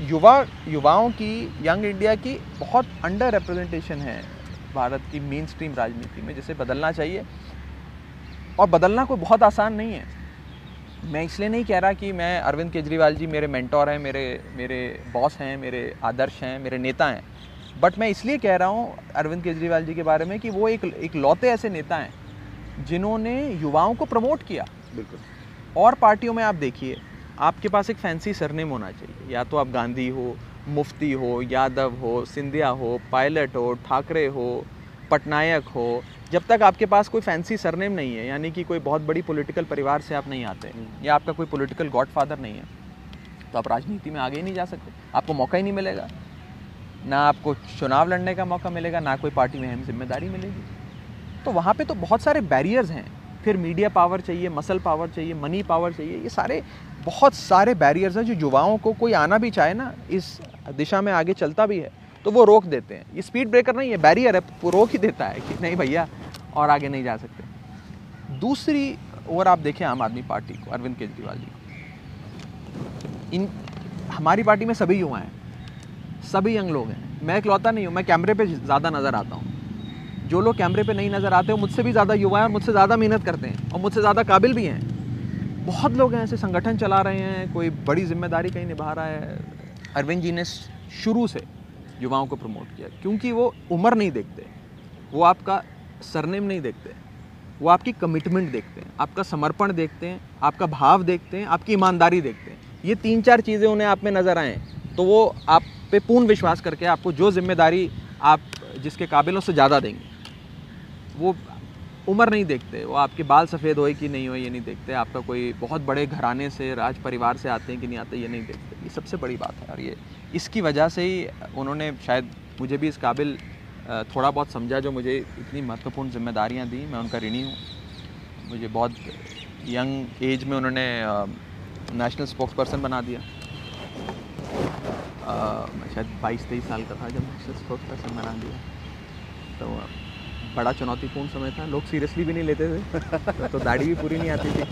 युवा युवाओं की यंग इंडिया की बहुत अंडर रिप्रेजेंटेशन है भारत की मेन स्ट्रीम राजनीति में जिसे बदलना चाहिए। और बदलना कोई बहुत आसान नहीं है। मैं इसलिए नहीं कह रहा कि मैं अरविंद केजरीवाल जी मेरे मेंटोर हैं मेरे मेरे बॉस हैं मेरे आदर्श हैं मेरे नेता हैं। बट मैं इसलिए कह रहा हूँ अरविंद केजरीवाल जी के बारे में कि वो एक एक लौते ऐसे नेता हैं जिन्होंने युवाओं को प्रमोट किया। बिल्कुल। और पार्टियों में आप देखिए आपके पास एक फैंसी सरनेम होना चाहिए। या तो आप गांधी हो मुफ्ती हो यादव हो सिंधिया हो पायलट हो ठाकरे हो पटनायक हो जब तक आपके पास कोई फैंसी सरनेम नहीं है यानी कि कोई बहुत बड़ी पॉलिटिकल परिवार से आप नहीं आते या आपका कोई पॉलिटिकल गॉडफादर नहीं है तो आप राजनीति में आगे ही नहीं जा सकते। आपको मौका ही नहीं मिलेगा। ना आपको चुनाव लड़ने का मौका मिलेगा ना कोई पार्टी में अहम ज़िम्मेदारी मिलेगी। तो वहाँ पे तो बहुत सारे बैरियर्स हैं। फिर मीडिया पावर चाहिए मसल पावर चाहिए मनी पावर चाहिए, ये सारे, बहुत सारे बैरियर्स हैं जो युवाओं को कोई आना भी चाहे ना, इस दिशा में आगे चलता भी है तो वो रोक देते हैं। ये स्पीड ब्रेकर नहीं है बैरियर है, वो रोक ही देता है कि नहीं भैया, और आगे नहीं जा सकते। दूसरी ओर आप देखें आम आदमी पार्टी को, अरविंद केजरीवाल जी को। इन, हमारी पार्टी में सभी युवा हैं, सभी यंग लोग हैं। मैं इकलौता नहीं हूँ, मैं कैमरे पे ज़्यादा नज़र आता हूँ। जो लोग कैमरे पे नहीं नज़र आते, वो मुझसे भी ज़्यादा युवा हैं और मुझसे ज़्यादा मेहनत करते हैं और मुझसे ज़्यादा काबिल भी हैं। बहुत लोग हैं, ऐसे संगठन चला रहे हैं, कोई बड़ी ज़िम्मेदारी कहीं निभा रहा है। अरविंद जी ने शुरू से युवाओं को प्रमोट किया, क्योंकि वो उम्र नहीं देखते, वो आपका सरनेम नहीं देखते, वो आपकी कमिटमेंट देखते हैं, आपका समर्पण देखते हैं, आपका भाव देखते हैं, आपकी ईमानदारी देखते हैं। ये तीन चार चीज़ें उन्हें आप में नज़र आएँ तो वो आप पे पूर्ण विश्वास करके आपको जो ज़िम्मेदारी आप जिसके काबिल से ज़्यादा देंगे। वो उम्र नहीं देखते। वो आपके बाल सफ़ेद होए कि नहीं हो ये नहीं देखते। आपका कोई बहुत बड़े घराने से राज परिवार से आते हैं कि नहीं आते ये नहीं देखते। ये सबसे बड़ी बात है। और ये इसकी वजह से ही उन्होंने शायद मुझे भी इस काबिल थोड़ा बहुत समझा जो मुझे इतनी महत्वपूर्ण जिम्मेदारियाँ दी। मैं उनका ऋणी हूँ। मुझे बहुत यंग एज में उन्होंने नेशनल स्पोक्स पर्सन बना दिया। आ, मैं शायद बाईस तेईस साल का था जब नेशनल स्पोक्स पर्सन बना दिया। तो बड़ा चुनौतीपूर्ण समय था। लोग सीरियसली भी नहीं लेते थे। तो दाढ़ी भी पूरी नहीं आती थी।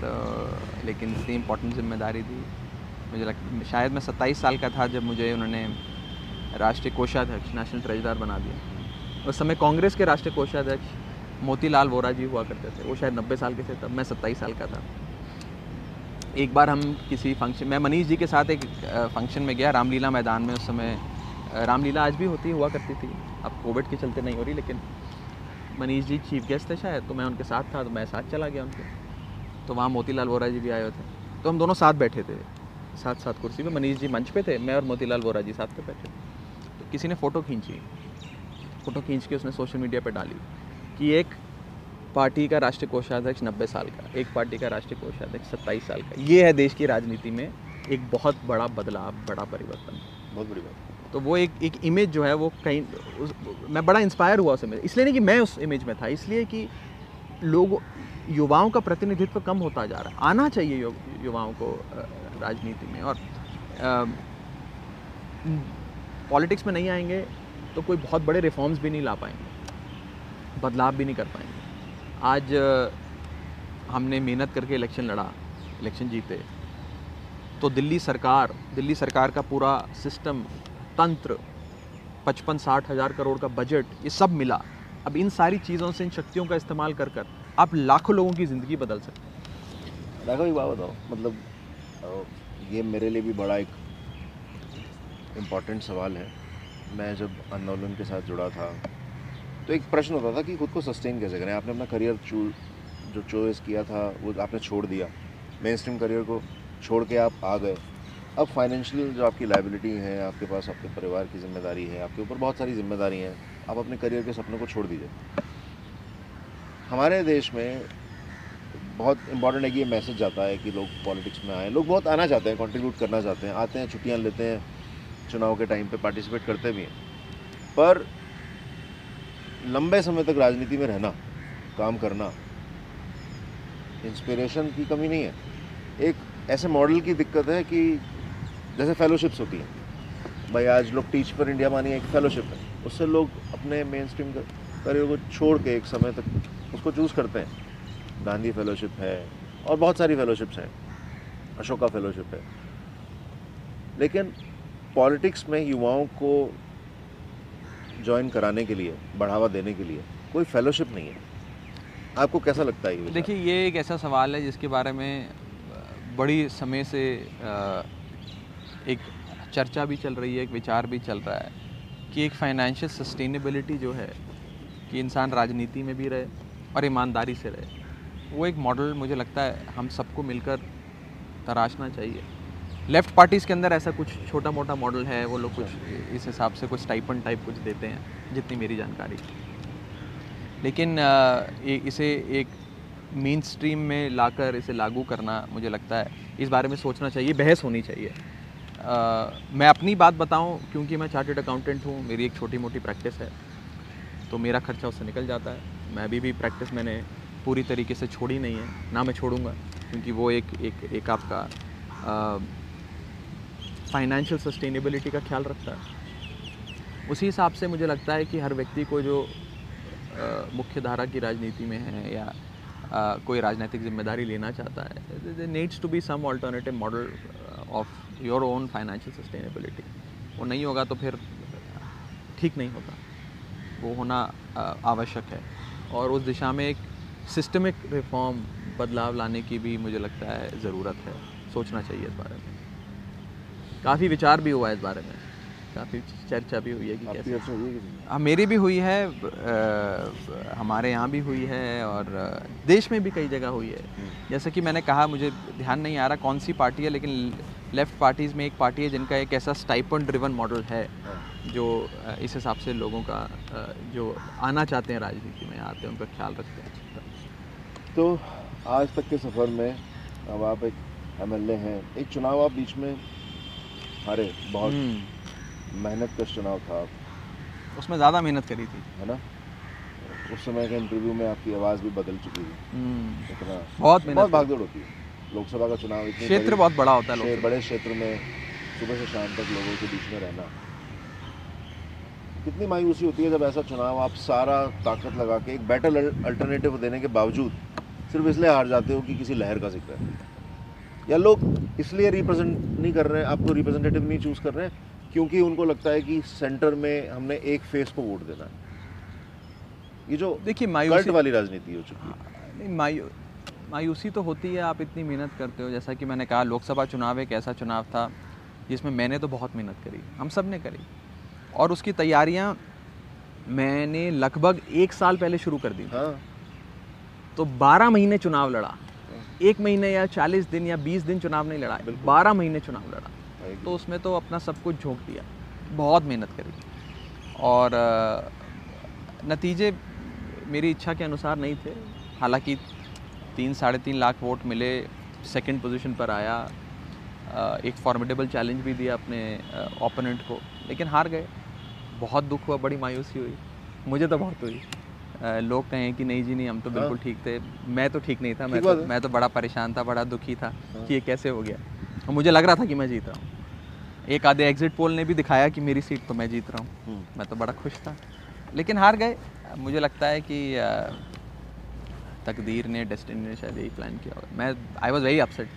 तो लेकिन इतनी इम्पोर्टेंट ज़िम्मेदारी थी। मुझे लग, शायद मैं सत्ताईस साल का था जब मुझे उन्होंने राष्ट्रीय कोषाध्यक्ष नेशनल ट्रेजदार बना दिया। उस समय कांग्रेस के राष्ट्रीय कोषाध्यक्ष मोतीलाल वोरा जी हुआ करते थे। वो शायद नब्बे साल के थे, तब मैं सत्ताईस साल का था। एक बार हम किसी फ़ंक्शन मैं मनीष जी के साथ एक फ़ंक्शन में गया, रामलीला मैदान में उस समय रामलीला आज भी होती, हुआ करती थी। अब कोविड के चलते नहीं हो रही, लेकिन मनीष जी चीफ गेस्ट थे शायद तो मैं उनके साथ था तो मैं साथ चला गया उनके। तो वहाँ मोतीलाल वोरा जी भी आए हुए थे। तो हम दोनों साथ बैठे थे साथ साथ कुर्सी पे। मनीष जी मंच पे थे, मैं और मोतीलाल वोरा जी साथ पे बैठे। तो किसी ने फ़ोटो खींची, फ़ोटो खींच के उसने सोशल मीडिया पे डाली कि एक पार्टी का राष्ट्रीय कोषाध्यक्ष नब्बे साल का, एक पार्टी का राष्ट्रीय कोषाध्यक्ष सत्ताईस साल का। ये है देश की राजनीति में एक बहुत बड़ा बदलाव, बड़ा परिवर्तन। बहुत बड़ी बात। तो वो एक एक इमेज जो है वो कहीं मैं बड़ा इंस्पायर हुआ उस इमेज इसलिए नहीं कि मैं उस इमेज में था इसलिए कि लोग युवाओं का प्रतिनिधित्व कम होता जा रहा है। आना चाहिए यु, युवाओं को राजनीति में। और पॉलिटिक्स में नहीं आएँगे तो कोई बहुत बड़े रिफॉर्म्स भी नहीं ला पाएँगे। बदलाव भी नहीं कर पाएँगे। आज हमने मेहनत करके इलेक्शन लड़ा इलेक्शन जीते तो दिल्ली सरकार दिल्ली सरकार का पूरा सिस्टम तंत्र, पचपन साठ हज़ार करोड़ का बजट ये सब मिला। अब इन सारी चीज़ों से, इन शक्तियों का इस्तेमाल कर कर, आप लाखों लोगों की ज़िंदगी बदल सकते हैं। राघव एक बात बताओ मतलब ये मेरे लिए भी बड़ा एक इंपॉर्टेंट सवाल है। मैं जब आंदोलन के साथ जुड़ा था तो एक प्रश्न होता था कि खुद को सस्टेन कैसे करें? आपने अपना करियर चू, जो चॉइस किया था, वो आपने छोड़ दिया। मेन स्ट्रीम करियर को छोड़ के आप आ गए। अब फाइनेंशियल जो आपकी लाइबिलिटी है, आपके पास, आपके परिवार की ज़िम्मेदारी है, आपके ऊपर बहुत सारी ज़िम्मेदारी हैं, आप अपने करियर के सपनों को छोड़ दीजिए। हमारे देश में बहुत इंपॉर्टेंट है कि ये मैसेज जाता है कि लोग पॉलिटिक्स में आए। लोग बहुत आना चाहते हैं कंट्रीब्यूट करना चाहते हैं, आते हैं, छुट्टियाँ लेते हैं, चुनाव के टाइम पे पार्टिसिपेट करते भी हैं। पर लंबे समय तक राजनीति में रहना, काम करना इंस्पिरेशन की कमी नहीं है। एक ऐसे मॉडल की दिक्कत है कि जैसे फेलोशिप्स होती हैं। भाई आज लोग टीच पर इंडिया मानी एक फेलोशिप है। उससे लोग अपने मेन स्ट्रीम करियर को छोड़ के एक समय तक उसको चूज़ करते हैं। गांधी फेलोशिप है, और बहुत सारी फेलोशिप्स हैं। अशोका फेलोशिप है। लेकिन पॉलिटिक्स में युवाओं को ज्वाइन कराने के लिए, बढ़ावा देने के लिए कोई फेलोशिप नहीं है। आपको कैसा लगता है देखिए, ये एक ऐसा सवाल है जिसके बारे में बड़ी समय से एक चर्चा भी चल रही है, एक विचार भी चल रहा है कि एक फाइनेंशियल सस्टेनेबिलिटी जो है, कि इंसान राजनीति में भी रहे और ईमानदारी से रहे, वो एक मॉडल मुझे लगता है हम सबको मिलकर तराशना चाहिए। लेफ़्ट पार्टीज़ के अंदर ऐसा कुछ छोटा मोटा मॉडल है, वो लोग कुछ इस हिसाब से कुछ टाइपन टाइप कुछ देते हैं, जितनी मेरी जानकारी। लेकिन इसे एक मेन स्ट्रीम में लाकर इसे लागू करना मुझे लगता है, इस बारे में सोचना चाहिए, बहस होनी चाहिए। आ, मैं अपनी बात बताऊँ क्योंकि मैं चार्टेड अकाउंटेंट हूँ मेरी एक छोटी मोटी प्रैक्टिस है तो मेरा खर्चा उससे निकल जाता है। मैं अभी भी प्रैक्टिस मैंने पूरी तरीके से छोड़ी नहीं है ना मैं छोड़ूँगा क्योंकि वो एक एक एक आपका फाइनेंशियल सस्टेनेबिलिटी का ख्याल रखता है। उसी हिसाब से मुझे लगता है कि हर व्यक्ति को जो मुख्य धारा की राजनीति में है या अ, कोई राजनीतिक ज़िम्मेदारी लेना चाहता है needs to be some alternative model of your own financial sustainability वो नहीं होगा तो फिर ठीक नहीं होगा वो होना आवश्यक है। और उस दिशा में एक सिस्टमिक रिफॉर्म बदलाव लाने की भी मुझे लगता है ज़रूरत है। सोचना चाहिए इस बारे में। काफ़ी विचार भी हुआ है इस बारे में। काफ़ी चर्चा भी हुई है कि कैसे है हाँ मेरी भी हुई है अ, हमारे यहाँ भी हुई है और देश में भी कई जगह हुई है। जैसे कि मैंने कहा मुझे ध्यान नहीं आ रहा कौन सी पार्टी है लेकिन लेफ़्ट पार्टीज़ में एक पार्टी है जिनका एक ऐसा स्टाइपन ड्रिवन मॉडल है। जो इस हिसाब से लोगों का जो आना चाहते हैं राजनीति में आते हैं उनका ख्याल रखते हैं। तो आज तक के सफ़र में अब आप एक एमएलए हैं एक चुनाव आप बीच में हारे बहुत। हम्म, मेहनत का चुनाव था। उसमें ज़्यादा मेहनत करी थी। है ना? उस समय के इंटरव्यू में आपकी आवाज़ भी बदल चुकी थी। हम्म, इतना बहुत मेहनत बहुत भागदौड़ होती है। लोकसभा का चुनाव क्षेत्र बहुत बड़ा होता है बड़े क्षेत्र में सुबह से शाम तक लोगों के बीच में रहना। कितनी मायूसी होती है जब ऐसा चुनाव आप सारा ताकत लगा के एक बेटर अल्टरनेटिव देने के बावजूद सिर्फ़ इसलिए हार जाते हो कि किसी लहर का ज़िक्र है। या लोग इसलिए रिप्रेजेंट नहीं कर रहे हैं आपको रिप्रेजेंटेटिव नहीं चूज़ कर रहे हैं क्योंकि उनको लगता है कि सेंटर में हमने एक फेस को वोट देना है। ये जो देखिए मायूसी वाली राजनीति हो चुकी है। नहीं मायू मायूसी तो होती है आप इतनी मेहनत करते हो। जैसा कि मैंने कहा लोकसभा चुनाव एक ऐसा चुनाव था जिसमें मैंने तो बहुत मेहनत करी हम सबने करी। और उसकी तैयारियाँ मैंने लगभग एक साल पहले शुरू कर दी हाँ। तो 12 महीने चुनाव लड़ा। एक महीने या 40 दिन या 20 दिन चुनाव नहीं लड़ा बिल्कुल। 12 महीने चुनाव लड़ा। तो उसमें तो अपना सब कुछ झोंक दिया। बहुत मेहनत करी। और नतीजे मेरी इच्छा के अनुसार नहीं थे। हालाँकि तीन साढ़े तीन लाख वोट मिले सेकंड पोजीशन पर आया। एक फॉर्मिडेबल चैलेंज भी दिया अपने ओपोनेंट को लेकिन हार गए। बहुत दुख हुआ बड़ी मायूसी हुई। मुझे तो बहुत हुई। लोग कहें कि नहीं जी नहीं हम तो बिल्कुल ठीक थे। मैं तो ठीक नहीं था मैं तो मैं तो बड़ा परेशान था बड़ा दुखी था कि ये कैसे हो गया। मुझे लग रहा था कि मैं जीत रहा हूँ। एक आधे एग्जिट पोल ने भी दिखाया कि मेरी सीट तो मैं जीत रहा हूँ। हम्म। मैं तो बड़ा खुश था। लेकिन हार गए। मुझे लगता है कि तकदीर ने डेस्टिनी ने शायद यही प्लान किया होगा। मैं आई वॉज़ वेरी अपसेट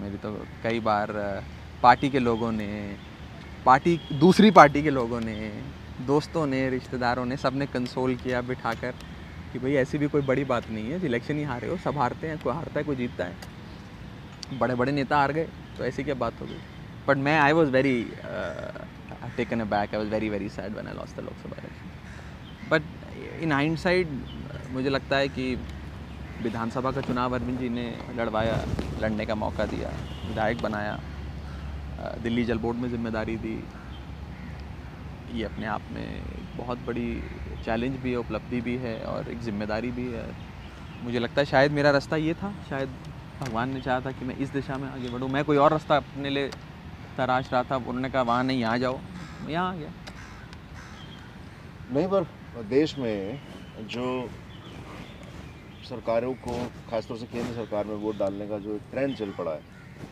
मेरी तो कई बार पार्टी के लोगों ने पार्टी दूसरी पार्टी के लोगों ने दोस्तों ने रिश्तेदारों ने सबने कंसोल किया बिठाकर कि भाई ऐसी भी कोई बड़ी बात नहीं है। इलेक्शन ही हारे हो सब हारते हैं कोई हारता है कोई जीतता है। बड़े बड़े नेता हार गए तो ऐसी क्या बात हो गई? बट मैं I was very taken aback I was very very sad when I lost the Lok Sabha election but in hindsight मुझे लगता है कि विधानसभा का चुनाव अरविंद जी ने लड़वाया, लड़ने का मौका दिया, विधायक बनाया दिल्ली जल बोर्ड में ज़िम्मेदारी दी। ये अपने आप में बहुत बड़ी चैलेंज भी है, उपलब्धि भी है और एक ज़िम्मेदारी भी है। मुझे लगता है शायद मेरा रास्ता ये था, शायद भगवान ने चाहा था कि मैं इस दिशा में आगे बढ़ूँ। मैं कोई और रास्ता अपने लिए तराश रहा था उन्होंने कहा वहाँ नहीं यहाँ जाओ। मैं यहाँ आ गया। नहीं पर देश में जो सरकारों को खासतौर से केंद्र सरकार में वोट डालने का जो एक ट्रेंड चल पड़ा है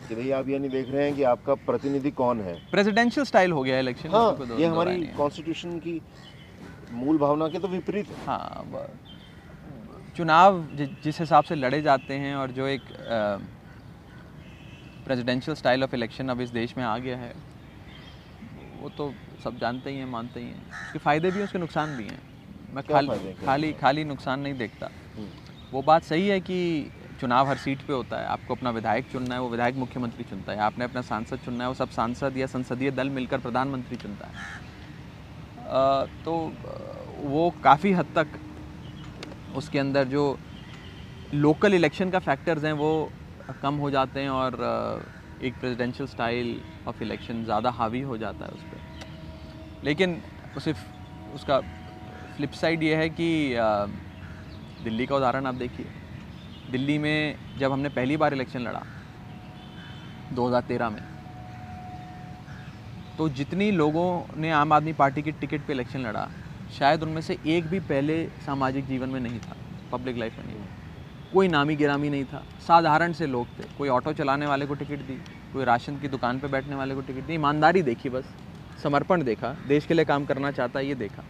कि भाई आप ये नहीं देख रहे हैं कि आपका प्रतिनिधि कौन है? प्रेसिडेंशियल स्टाइल हो गया इलेक्शन हाँ इसमें कोई दो- ये हमारी कॉन्स्टिट्यूशन की मूल भावना के तो विपरीत है। हाँ चुनाव जि, जिस हिसाब से लड़े जाते हैं और जो एक प्रेसिडेंशियल स्टाइल ऑफ़ इलेक्शन अब इस देश में आ गया है वो तो सब जानते ही हैं मानते ही हैं। उसके फ़ायदे भी हैं उसके नुकसान भी हैं। मैं खाली क्या खाली खाली नुकसान नहीं देखता। हम्म, वो बात सही है कि चुनाव हर सीट पे होता है। आपको अपना विधायक चुनना है वो विधायक मुख्यमंत्री चुनता है। आपने अपना सांसद चुनना है वो सब सांसद या संसदीय दल मिलकर प्रधानमंत्री चुनता है। अ, तो वो काफ़ी हद तक उसके अंदर जो लोकल इलेक्शन का फैक्टर्स हैं वो कम हो जाते हैं और एक प्रेसिडेंशियल स्टाइल ऑफ़ इलेक्शन ज़्यादा हावी हो जाता है उस पर लेकिन सिर्फ़ उसका फ्लिप साइड ये है कि दिल्ली का उदाहरण आप देखिए। दिल्ली में जब हमने पहली बार इलेक्शन लड़ा 2013 में तो जितनी लोगों ने आम आदमी पार्टी की टिकट पे इलेक्शन लड़ा शायद उनमें से एक भी पहले सामाजिक जीवन में नहीं था पब्लिक लाइफ में नहीं कोई नामी गिरामी नहीं था। साधारण से लोग थे। कोई ऑटो चलाने वाले को टिकट दी, कोई राशन की दुकान पर बैठने वाले को टिकट दी, ईमानदारी देखी बस, समर्पण देखा, देश के लिए काम करना चाहता है, ये देखा।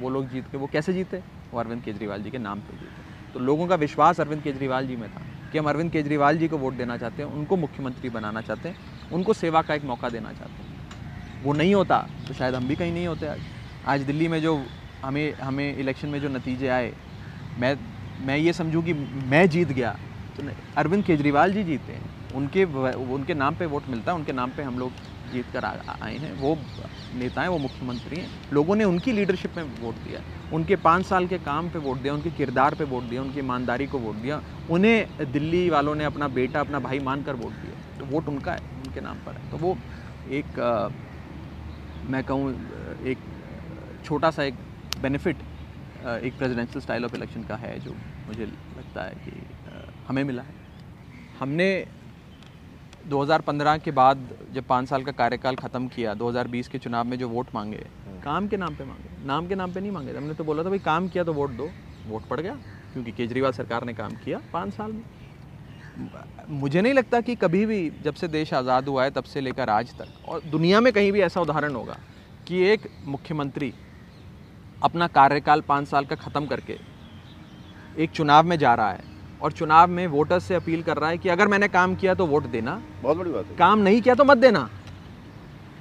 वो लोग जीत के वो कैसे जीते? वो अरविंद केजरीवाल जी के नाम पे जीते। तो लोगों का विश्वास अरविंद केजरीवाल जी में था कि हम अरविंद केजरीवाल जी को वोट देना चाहते हैं, उनको मुख्यमंत्री बनाना चाहते हैं, उनको सेवा का एक मौका देना चाहते हैं। वो नहीं होता तो शायद हम भी कहीं नहीं होते आज। आज दिल्ली में जो हमें हमें इलेक्शन में जो नतीजे आए मैं मैं ये समझूँ कि मैं जीत गया तो अरविंद केजरीवाल जी जीते हैं। उनके उनके नाम पे वोट मिलता है उनके नाम पे हम लोग जीत कर आ- आ- आए हैं। वो नेता हैं वो मुख्यमंत्री हैं। लोगों ने उनकी लीडरशिप में वोट दिया। उनके पाँच साल के काम पे वोट दिया उनके किरदार पे वोट दिया उनकी ईमानदारी को वोट दिया। उन्हें दिल्ली वालों ने अपना बेटा अपना भाई मानकर वोट दिया। तो वोट उनका है उनके नाम पर है। तो वो एक अ, मैं कहूँ एक छोटा सा एक बेनिफिट एक प्रेसिडेंशियल स्टाइल ऑफ़ इलेक्शन का है जो मुझे लगता है कि हमें मिला है। हमने 2015 के बाद जब पाँच साल का कार्यकाल ख़त्म किया 2020 के चुनाव में जो वोट मांगे काम के नाम पे मांगे नाम के नाम पे नहीं मांगे हमने तो बोला था भाई काम किया तो वोट दो। वोट पड़ गया क्योंकि केजरीवाल सरकार ने काम किया पाँच साल में। मुझे नहीं लगता कि कभी भी जब से देश आज़ाद हुआ है तब से लेकर आज तक और दुनिया में कहीं भी ऐसा उदाहरण होगा कि एक मुख्यमंत्री अपना कार्यकाल पाँच साल का ख़त्म करके एक चुनाव में जा रहा है और चुनाव में वोटर्स से अपील कर रहा है कि अगर मैंने काम किया तो वोट देना। बहुत बड़ी बात है। काम नहीं किया तो मत देना।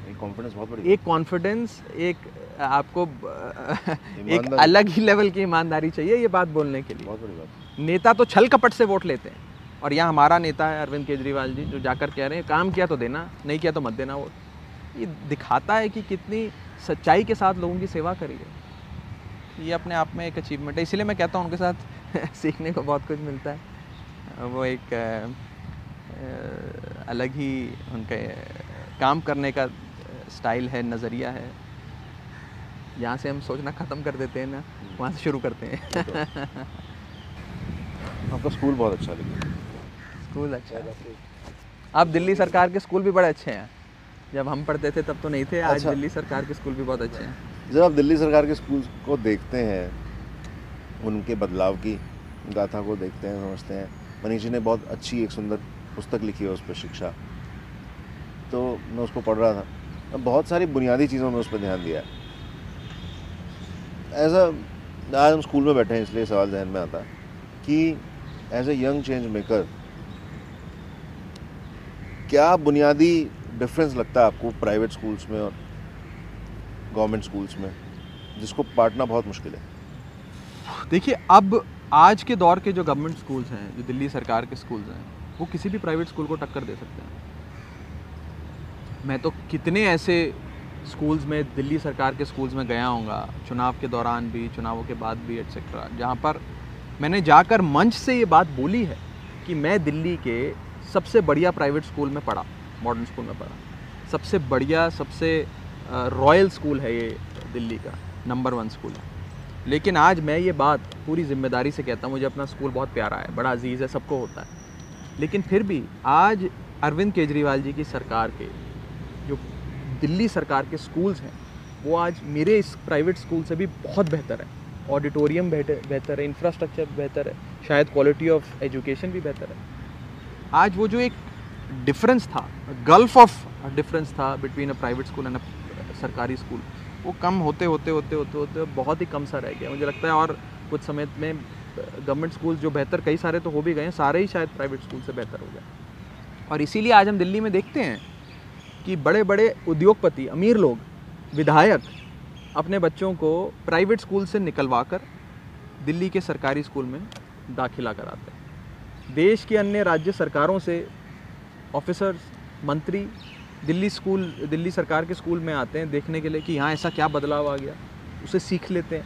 एक कॉन्फिडेंस बहुत बड़ी एक कॉन्फिडेंस एक आपको एक अलग ही लेवल की ईमानदारी चाहिए ये बात बोलने के लिए। बहुत बड़ी बात नेता तो छल कपट से वोट लेते हैं। और यहाँ हमारा नेता है अरविंद केजरीवाल जी जो जाकर कह रहे हैं काम किया तो देना नहीं किया तो मत देना वोट। ये दिखाता है कि कितनी सच्चाई के साथ लोगों की सेवा करी है। ये अपने आप में एक अचीवमेंट है इसीलिए मैं कहता हूँ उनके साथ सीखने को बहुत कुछ मिलता है। वो एक अलग ही उनके काम करने का स्टाइल है नज़रिया है। यहाँ से हम सोचना ख़त्म कर देते हैं ना वहाँ से शुरू करते हैं। आपका स्कूल बहुत अच्छा लगा स्कूल अच्छा है। अब दिल्ली सरकार के स्कूल भी बड़े अच्छे हैं। जब हम पढ़ते थे तब तो नहीं थे आज अच्छा। दिल्ली सरकार के स्कूल भी बहुत अच्छे हैं। जब आप दिल्ली सरकार के स्कूल को देखते हैं, उनके बदलाव की गाथा को देखते हैं, समझते हैं। मनीष जी ने बहुत अच्छी एक सुंदर पुस्तक लिखी है उस पर शिक्षा। तो मैं उसको पढ़ रहा था। बहुत सारी बुनियादी चीज़ों में उस पर ध्यान दिया है। ऐसा आज हम स्कूल में बैठे हैं, इसलिए सवाल जहन में आता कि as a young change maker क्या बुनियादी डिफरेंस लगता है आपको प्राइवेट स्कूल्स में और गवर्नमेंट स्कूल्स में, जिसको बांटना बहुत मुश्किल है। देखिए, अब आज के दौर के जो गवर्नमेंट स्कूल्स हैं, जो दिल्ली सरकार के स्कूल्स हैं, वो किसी भी प्राइवेट स्कूल को टक्कर दे सकते हैं। मैं तो कितने ऐसे स्कूल्स में, दिल्ली सरकार के स्कूल्स में गया हूँगा चुनाव के दौरान भी, चुनावों के बाद भी एट्सेट्रा जहाँ पर मैंने जाकर मंच से ये बात बोली है कि मैं दिल्ली के सबसे बढ़िया प्राइवेट स्कूल में पढ़ा मॉडर्न स्कूल में पढ़ा। सबसे बढ़िया, सबसे रॉयल स्कूल है ये दिल्ली का, नंबर वन स्कूल। है लेकिन आज मैं ये बात पूरी ज़िम्मेदारी से कहता हूँ, मुझे अपना स्कूल बहुत प्यारा है, बड़ा अज़ीज़ है, सबको होता है। लेकिन फिर भी आज अरविंद केजरीवाल जी की सरकार के, जो दिल्ली सरकार के स्कूल्स हैं, वो आज मेरे इस प्राइवेट स्कूल से भी बहुत बेहतर है। ऑडिटोरियम बेहतर है, इंफ्रास्ट्रक्चर बेहतर है, शायद क्वालिटी ऑफ़ एजुकेशन भी बेहतर है। आज वो जो एक डिफरेंस था गल्फ ऑफ़ डिफरेंस था between a private school and a सरकारी स्कूल, वो कम होते होते होते होते होते बहुत ही कम सा रह गया। मुझे लगता है और कुछ समय में गवर्नमेंट स्कूल जो बेहतर, कई सारे तो हो भी गए हैं, सारे ही शायद प्राइवेट स्कूल से बेहतर हो गए। और इसीलिए आज हम दिल्ली में देखते हैं कि बड़े बड़े उद्योगपति, अमीर लोग, विधायक अपने बच्चों को प्राइवेट स्कूल से निकलवा कर दिल्ली के सरकारी स्कूल में दाखिला कराते हैं। देश की अन्य राज्य सरकारों से, ऑफिसर्स, मंत्री दिल्ली स्कूल दिल्ली सरकार के स्कूल में आते हैं देखने के लिए कि यहाँ ऐसा क्या बदलाव आ गया। उसे सीख लेते हैं।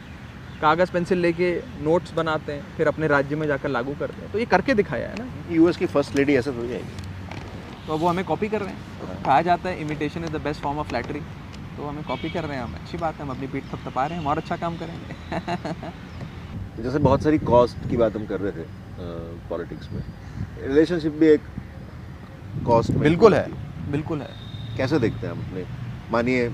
कागज़ पेंसिल लेके नोट्स बनाते हैं फिर अपने राज्य में जाकर लागू करते हैं। तो ये करके दिखाया है ना। यूएस की फ़र्स्ट लेडी ऐसे हो। जाएगी तो अब वो हमें कॉपी कर रहे हैं। तो कहा जाता है imitation is the best form of flattery तो हमें कॉपी कर रहे हैं हम। अच्छी बात है हम अपनी पीठ थपथपा रहे हैं हम और अच्छा काम करेंगे। जैसे बहुत सारी कॉस्ट की बात हम कर रहे थे पॉलिटिक्स में। रिलेशनशिप भी एक कॉस्ट बिल्कुल है। बिल्कुल है। कैसे देखते हैं हम अपने? मानिए,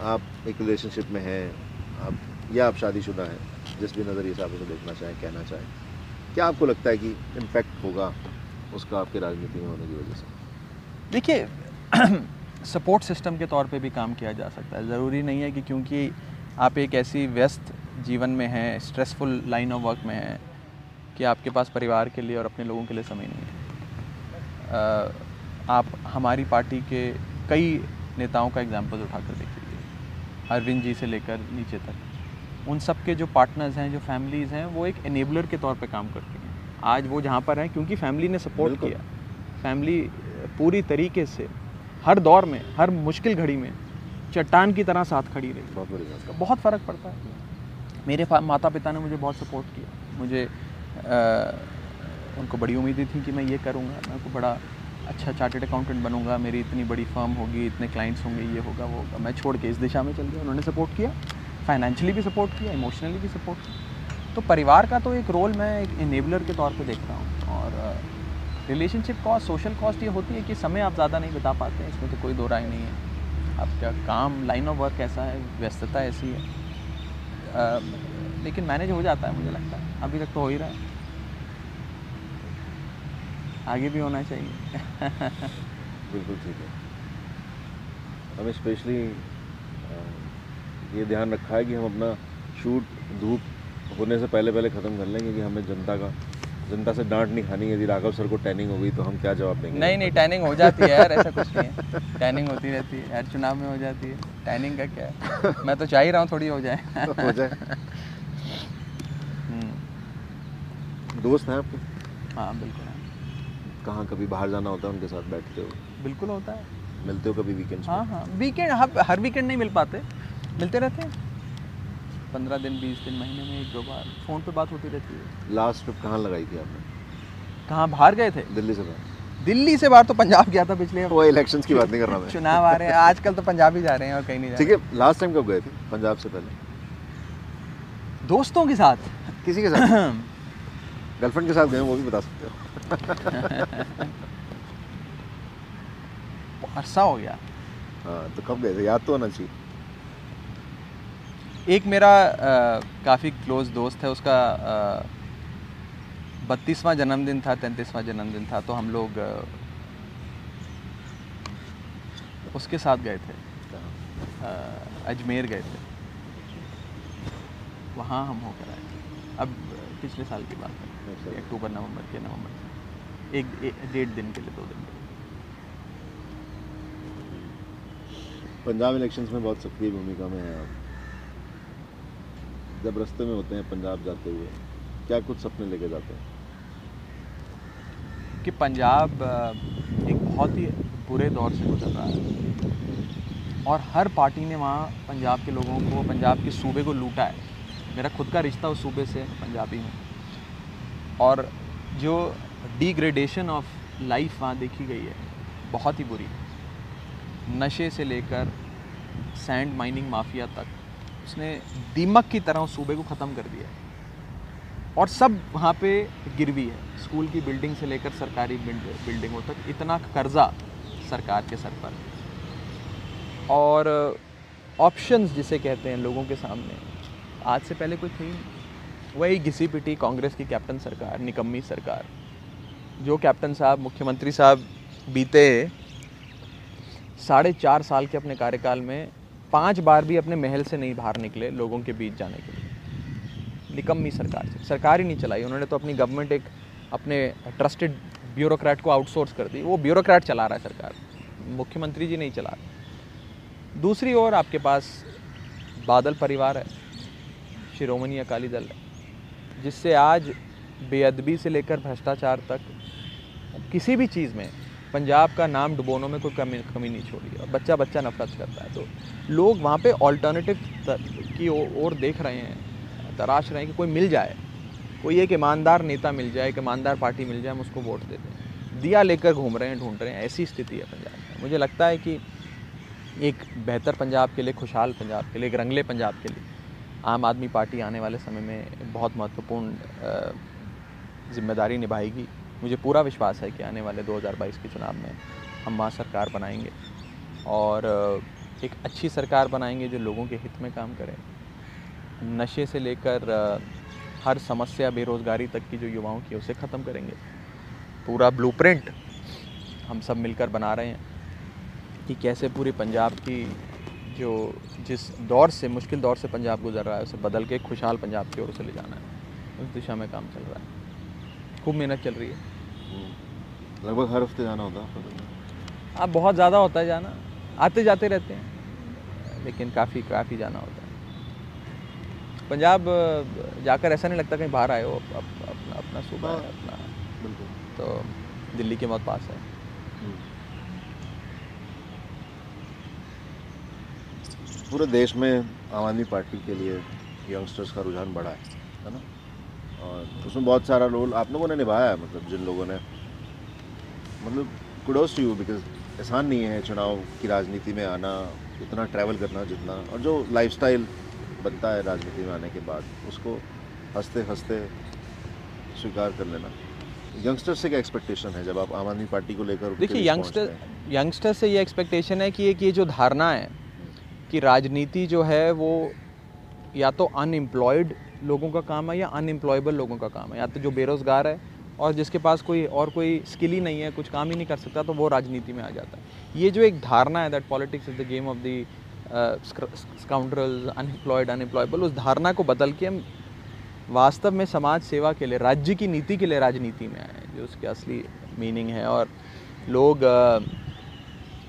आप एक रिलेशनशिप में हैं, आप, या आप शादीशुदा हैं, जिस भी नज़रिए से आप उसे देखना चाहें, कहना चाहें, क्या आपको लगता है कि इम्पैक्ट होगा उसका आपके राजनीति में होने की वजह से? देखिए सपोर्ट सिस्टम के तौर पे भी काम किया जा सकता है। ज़रूरी नहीं है कि क्योंकि आप एक ऐसी व्यस्त जीवन में हैं स्ट्रेसफुल लाइन ऑफ़ वर्क में हैं, कि आपके पास परिवार के लिए और अपने लोगों के लिए समय नहीं है। आप हमारी पार्टी के कई नेताओं का एग्ज़ाम्पल उठाकर देख लीजिए अरविंद जी से लेकर नीचे तक। उन सब के जो पार्टनर्स हैं जो फैमिलीज़ हैं वो एक एनेबलर के तौर पे काम करती हैं। आज वो जहाँ पर हैं क्योंकि फैमिली ने सपोर्ट किया। फैमिली पूरी तरीके से हर दौर में हर मुश्किल घड़ी में चट्टान की तरह साथ खड़ी रही। बहुत बहुत फ़र्क पड़ता है। मेरे माता पिता ने मुझे बहुत सपोर्ट किया। मुझे अ, उनको बड़ी उम्मीदें थी कि मैं ये करूँगा। मैं को बड़ा अच्छा चार्टेड अकाउंटेंट बनूँगा मेरी इतनी बड़ी फर्म होगी इतने क्लाइंट्स होंगे ये होगा वो होगा। मैं छोड़ के इस दिशा में चल गया उन्होंने सपोर्ट किया। फाइनेंशियली भी सपोर्ट किया इमोशनली भी सपोर्ट किया। तो परिवार का तो एक रोल मैं एक इनेबलर के तौर पे देख रहा हूँ। और रिलेशनशिप कॉस्ट सोशल कॉस्ट ये होती है कि समय आप ज़्यादा नहीं बिता पाते हैं इसमें तो कोई दो राय नहीं है। आपका काम लाइन ऑफ़ वर्क ऐसा है व्यस्तता ऐसी है। अ, लेकिन मैनेज हो जाता है मुझे लगता है। अभी तक तो हो ही रहा है। आगे भी होना चाहिए। बिल्कुल ठीक है। हमें स्पेशली ये ध्यान रखा है कि हम अपना शूट धूप होने से पहले पहले ख़त्म कर लें क्योंकि हमें जनता का जनता से डांट नहीं खानी यदि राघव सर को टैनिंग हो गई तो हम क्या जवाब देंगे? नहीं नहीं टैनिंग हो जाती है यार ऐसा कुछ नहीं है। टैनिंग होती रहती है हर चुनाव में हो जाती है। टैनिंग का क्या है? मैं तो चाह ही रहा हूँ थोड़ी हो जाए। हो जाए। हम्म, दोस्त हैं आपके? हाँ बिल्कुल। कहाँ कभी बाहर जाना होता है उनके साथ बैठते हो? बिल्कुल होता है। मिलते हो कभी वीकेंड्स हाँ हाँ। वीकेंड हर हर वीकेंड नहीं मिल पाते। मिलते रहते हैं। पंद्रह दिन बीस दिन महीने में एक दो बार। फ़ोन पे बात होती रहती है। लास्ट ट्रिप कहाँ लगाई थी आपने? कहाँ बाहर गए थे? दिल्ली से बाहर। दिल्ली से बाहर तो पंजाब गया था पिछले वो इलेक्शंस की बात नहीं कर रहा मैं। चुनाव आ रहे हैं। आजकल तो पंजाब ही जा रहे हैं और कहीं नहीं ठीक है लास्ट टाइम कब गए थे? पंजाब से पहले। दोस्तों के साथ। किसी के साथ? गर्लफ्रेंड के साथ गए वो भी बता सकते हो। अरसा हो गया हाँ तो कब गए थे? याद तो होना चाहिए। एक मेरा काफ़ी क्लोज दोस्त है उसका बत्तीसवां जन्मदिन था तैंतीसवां जन्मदिन था तो हम लोग अ, उसके साथ गए थे। कहाँ? अ, अजमेर गए थे। वहाँ हम होकर आए। अब पिछले साल की बात है। अच्छा। अक्टूबर नवंबर के नवंबर। एक, डेढ़ दिन के लिए दो दिन के लिए। पंजाब इलेक्शंस में बहुत सक्रिय भूमिका में हैं आप। जब रास्ते में होते हैं पंजाब जाते हुए क्या कुछ सपने लेके जाते हैं? कि पंजाब एक बहुत ही बुरे दौर से गुजर रहा है। और हर पार्टी ने वहाँ पंजाब के लोगों को पंजाब के सूबे को लूटा है। मेरा खुद का रिश्ता उस सूबे से पंजाबी हूँ। और जो डिग्रेडेशन ऑफ़ लाइफ वहाँ देखी गई है। बहुत ही बुरी। नशे से लेकर सैंड माइनिंग माफिया तक। उसने दीमक की तरह उस सूबे को ख़त्म कर दिया है। और सब वहाँ पे गिरवी है। स्कूल की बिल्डिंग से लेकर सरकारी बिल्डिंगों तक इतना कर्जा सरकार के सर पर। और ऑप्शंस जिसे कहते हैं लोगों के सामने। आज से पहले कोई थी? वही घिसी पिटी कांग्रेस की कैप्टन सरकार, निकम्मी सरकार। जो कैप्टन साहब, मुख्यमंत्री साहब बीते साढ़े चार साल के अपने कार्यकाल में पाँच बार भी अपने महल से नहीं बाहर निकले लोगों के बीच जाने के लिए। निकम्मी सरकार से। सरकार ही नहीं चलाई। उन्होंने तो अपनी गवर्नमेंट एक अपने ट्रस्टेड ब्यूरोक्रेट को आउटसोर्स कर दी। वो ब्यूरोक्रेट चला रहा है सरकार। मुख्यमंत्री जी नहीं चला रहे। दूसरी ओर आपके पास बादल परिवार है। शिरोमणि अकाली दल है। जिससे आज बेअदबी से लेकर भ्रष्टाचार तक, किसी भी चीज़ में, पंजाब का नाम डुबोनों में कोई कमी कमी नहीं छोड़ी। और बच्चा बच्चा नफरत करता है। तो लोग वहाँ पे ऑल्टरनेटिव की ओर देख रहे हैं, तराश रहे हैं कि कोई मिल जाए। कोई एक ईमानदार नेता मिल जाए, एक ईमानदार पार्टी मिल जाए, हम उसको वोट देते हैं दिया लेकर घूम रहे हैं, ढूंढ रहे हैं, ऐसी स्थिति है पंजाब में। मुझे लगता है कि एक बेहतर पंजाब के लिए, खुशहाल पंजाब के लिए, एक रंगले पंजाब के लिए, आम आदमी पार्टी आने वाले समय में बहुत महत्वपूर्ण ज़िम्मेदारी निभाएगी। मुझे पूरा विश्वास है कि आने वाले 2022 के चुनाव में हम वहाँ सरकार बनाएँगे और, एक अच्छी सरकार बनाएँगे जो लोगों के हित में काम करे। नशे से लेकर, हर समस्या बेरोज़गारी तक की जो युवाओं की उसे ख़त्म करेंगे। पूरा ब्लूप्रिंट हम सब मिलकर बना रहे हैं कि कैसे पूरे पंजाब की जो जिस दौर से, मुश्किल दौर से पंजाब गुजर रहा है, उसे बदल के खुशहाल पंजाब की ओर उसे ले जाना है। उस दिशा में काम चल रहा है। खूब मेहनत चल रही है। लगभग हर हफ़्ते जाना होता है? अब बहुत ज़्यादा होता है जाना। आते जाते रहते हैं लेकिन काफ़ी काफ़ी जाना होता है। पंजाब जाकर ऐसा नहीं लगता कहीं बाहर आए हो अप, अप, अपना अपना सूबा है हाँ। अपना। बिल्कुल। तो दिल्ली के बहुत पास है। पूरे देश में आम आदमी पार्टी के लिए यंगस्टर्स का रुझान बढ़ा है है ना? और उसमें बहुत सारा रोल आप लोगों ने निभाया है मतलब जिन लोगों ने। मतलब कुडोस टू यू बिकॉज़ आसान नहीं है चुनाव की राजनीति में आना इतना ट्रैवल करना जितना और जो लाइफस्टाइल बनता है राजनीति में आने के बाद उसको हँसते हँसते स्वीकार कर लेना। यंगस्टर से क्या एक्सपेक्टेशन है जब आप आम आदमी पार्टी को लेकर देखिए यंगस्टर यंगस्टर से ये एक्सपेक्टेशन है कि एक ये जो धारणा है कि राजनीति जो है वो या तो अनएम्प्लॉयड लोगों का काम है या अनएम्प्लॉयबल लोगों का काम है? या तो जो बेरोज़गार है और जिसके पास कोई और कोई स्किल ही नहीं है, कुछ काम ही नहीं कर सकता तो वो राजनीति में आ जाता है। ये जो एक धारणा है that politics is the game of the scoundrels unemployed unemployable उस धारणा को बदल के हम वास्तव में समाज सेवा के लिए, राज्य की नीति के लिए राजनीति में आए जो उसकी असली मीनिंग है। और लोग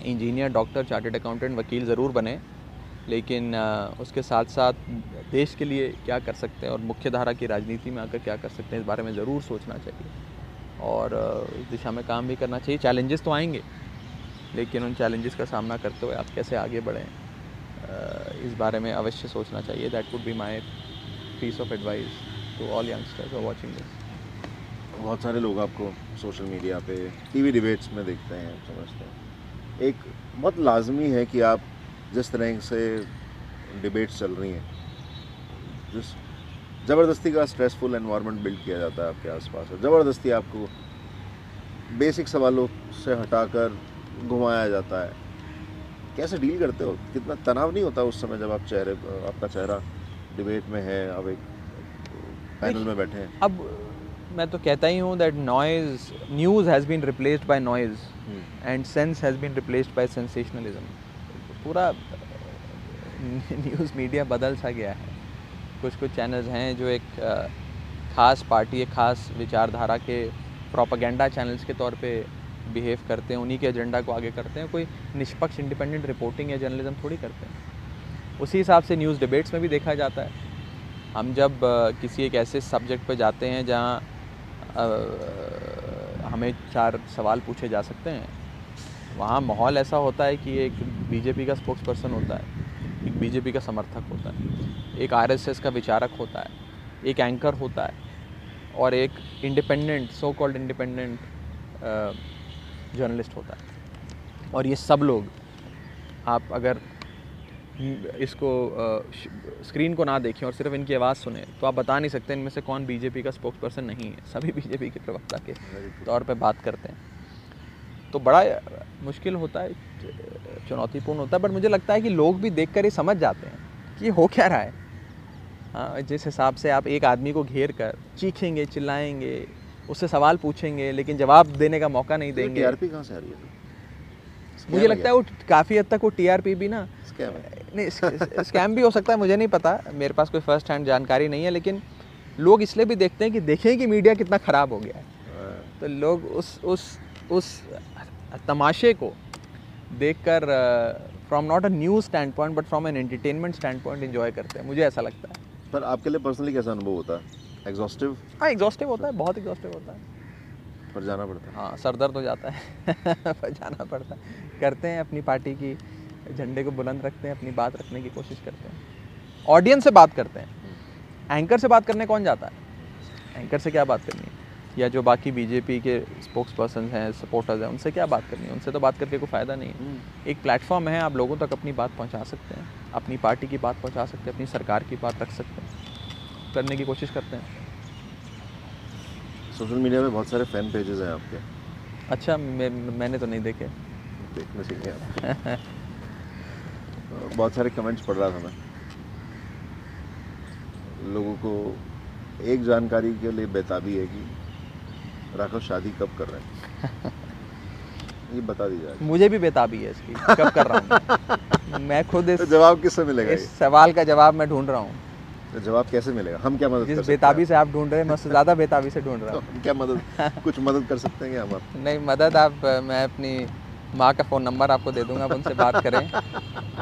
इंजीनियर डॉक्टर चार्टर्ड अकाउंटेंट वकील ज़रूर बने। लेकिन उसके साथ साथ देश के लिए क्या कर सकते हैं और मुख्य धारा की राजनीति में आकर क्या कर सकते हैं इस बारे में ज़रूर सोचना चाहिए। और इस दिशा में काम भी करना चाहिए। चैलेंजेस तो आएँगे, लेकिन उन चैलेंजेस का सामना करते हुए आप कैसे आगे बढ़ें इस बारे में अवश्य सोचना चाहिए। That would be my piece of advice to all youngsters are watching this बहुत सारे लोग आपको सोशल मीडिया पे टीवी डिबेट्स में देखते हैं, समझते हैं। एक बहुत लाजमी है कि आप जिस तरह से डिबेट्स चल रही हैं जिस ज़बरदस्ती का स्ट्रेसफुल एनवायरनमेंट बिल्ड किया जाता है आपके आसपास ज़बरदस्ती आपको बेसिक सवालों से हटाकर घुमाया जाता है। कैसे डील करते हो? कितना तनाव नहीं होता उस समय जब आप चेहरे आपका चेहरा डिबेट में है आप एक पैनल में बैठे हैं? अब मैं तो कहता ही हूँ that noise news has been replaced by noise and sense has been replaced by sensationalism पूरा न्यूज़ मीडिया बदल सा गया है। कुछ कुछ चैनल्स हैं जो एक खास पार्टी एक खास विचारधारा के प्रोपागेंडा चैनल्स के तौर पे बिहेव करते हैं, उन्हीं के एजेंडा को आगे करते हैं। कोई निष्पक्ष इंडिपेंडेंट रिपोर्टिंग या जर्नलिज्म थोड़ी करते हैं। उसी हिसाब से न्यूज़ डिबेट्स में भी देखा जाता है। हम जब किसी एक ऐसे सब्जेक्ट पर जाते हैं जहाँ हमें चार सवाल पूछे जा सकते हैं वहाँ माहौल ऐसा होता है कि एक बीजेपी का स्पोक्स पर्सन होता है एक बीजेपी का समर्थक होता है एक आरएसएस का विचारक होता है एक एंकर होता है और एक independent so called independent journalist होता है। और ये सब लोग आप अगर इसको स्क्रीन को ना देखें और सिर्फ़ इनकी आवाज़ सुने तो आप बता नहीं सकते इनमें से कौन बीजेपी का स्पोक्स पर्सन नहीं है। सभी बीजेपी के प्रवक्ता के तौर पे बात करते हैं। तो बड़ा मुश्किल होता है चुनौतीपूर्ण होता है बट मुझे लगता है कि लोग भी देख कर ये समझ जाते हैं कि हो क्या रहा है। हाँ जिस हिसाब से आप एक आदमी को घेर कर चीखेंगे चिल्लाएँगे उससे सवाल पूछेंगे लेकिन जवाब देने का मौका नहीं देंगे। टीआरपी कहाँ से आ रही है मुझे लगता है वो काफ़ी हद तक वो टीआरपी भी ना स्कैम है। नहीं स्कैम भी हो सकता है मुझे नहीं पता मेरे पास कोई फ़र्स्ट हैंड जानकारी नहीं है लेकिन लोग इसलिए भी देखते हैं कि देखें कि मीडिया कितना ख़राब हो गया है। हाँ, तो लोग उस उस उस तमाशे को देखकर from not a news standpoint but from an entertainment standpoint enjoy करते हैं। मुझे ऐसा लगता है। पर आपके लिए पर्सनली कैसा अनुभव होता है? एग्जॉस्टिव हाँ एग्जॉस्टिव होता है बहुत एग्जॉस्टिव होता है। पर जाना पड़ता है। हाँ सर दर्द हो जाता है। पर जाना पड़ता है। करते हैं अपनी पार्टी की झंडे को बुलंद रखते हैं अपनी बात रखने की कोशिश करते हैं। ऑडियंस से बात करते हैं। एंकर से बात करने कौन जाता है? एंकर से क्या बात करनी है? या जो बाकी बीजेपी के स्पोक्स पर्सन हैं सपोर्टर्स हैं उनसे क्या बात करनी है? उनसे तो बात करके कोई फ़ायदा नहीं है। एक प्लेटफॉर्म है आप लोगों तक अपनी बात पहुँचा सकते हैं अपनी पार्टी की बात पहुँचा सकते हैं अपनी सरकार की बात रख सकते हैं करने की कोशिश करते हैं। सोशल मीडिया में बहुत सारे फ़ैन पेजेस हैं आपके। अच्छा मैं, मैंने तो नहीं देखे। देखने सीखे बहुत सारे कमेंट्स पढ़ रहा था मैं। लोगों को एक जानकारी के लिए बेताबी है कि राघव शादी कब कर रहे हैं? ये बता दी जाए मुझे भी बेताबी है इसकी कब कर रहा हूँ? मैं खुद इस तो जवाब किससे मिलेगा इस सवाल का जवाब मैं ढूंढ रहा हूँ। तो जवाब कैसे मिलेगा? हम क्या मदद जिस बेताबी से आप ढूंढ रहे हैं मैं उससे ज़्यादा बेताबी से ढूंढ रहा हूँ। क्या मदद कुछ मदद कर सकते हैं क्या हम आप? नहीं मदद आप मैं अपनी माँ का फ़ोन नंबर आपको दे दूँगा आप उनसे बात करें।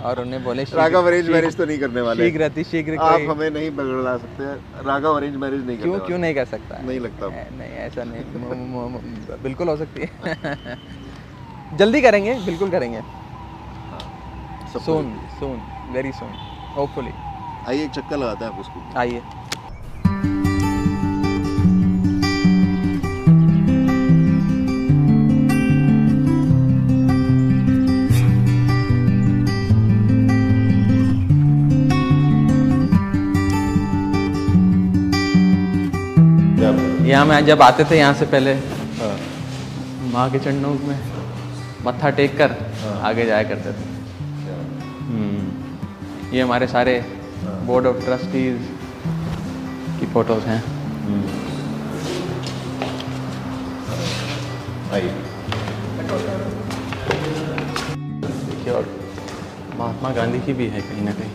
और उन्हें बोले राघव अरेंज मैरिज तो नहीं करने वाले। शीघ्र अति शीघ्र आप हमें नहीं बगड़ा सकते। राघव अरेंज मैरिज नहीं क्यों क्यों नहीं कर सकता? नहीं लगता। नहीं ऐसा नहीं। बिल्कुल हो सकती है। जल्दी करेंगे बिल्कुल करेंगे। Soon soon very soon hopefully आइए चक्कर लगाते हैं आपको स्कूल आइए। यहाँ मैं जब आते थे यहाँ से पहले हाँ। माँ के चरणों में मत्था टेक कर आगे जाया करते थे। हम्म, ये हमारे सारे बोर्ड ऑफ़ ट्रस्टीज की फ़ोटोज़ हैं। देखिए और महात्मा गांधी की भी है कहीं ना कहीं।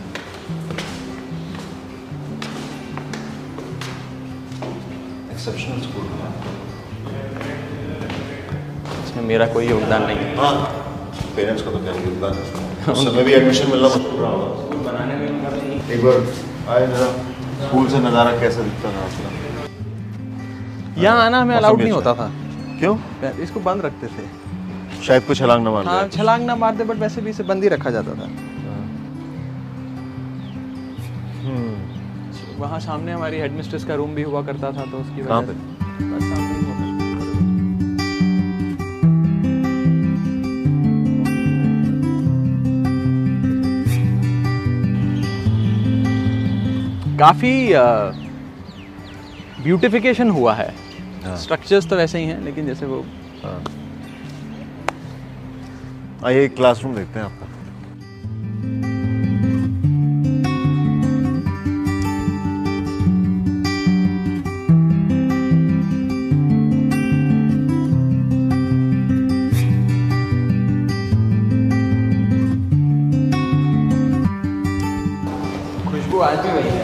मेरा कोई योगदान नहीं है। हाँ। पेरेंट्स का तो क्या योगदान है? समय भी एडमिशन मिलना मुश्किल रहा होगा। बनाने में नहीं एक बार आए जरा स्कूल से नज़ारा कैसा दिखता था आपका? यहाँ आना हमें अलाउड नहीं होता था। क्यों? इसको बंद रखते थे। शायद कुछ छलांग न मार हाँ छलांग ना मारते बट वैसे भी इसे बंद ही रखा जाता था। हम्म, वहाँ सामने हमारी हेडमिस्ट्रेस का रूम भी हुआ करता था तो उसकी वजह से। काफ़ी ब्यूटिफिकेशन हुआ है हाँ। स्ट्रक्चर्स तो वैसे ही हैं लेकिन जैसे वो हाँ। आइए क्लासरूम देखते हैं आपका खुशबू आज भी वही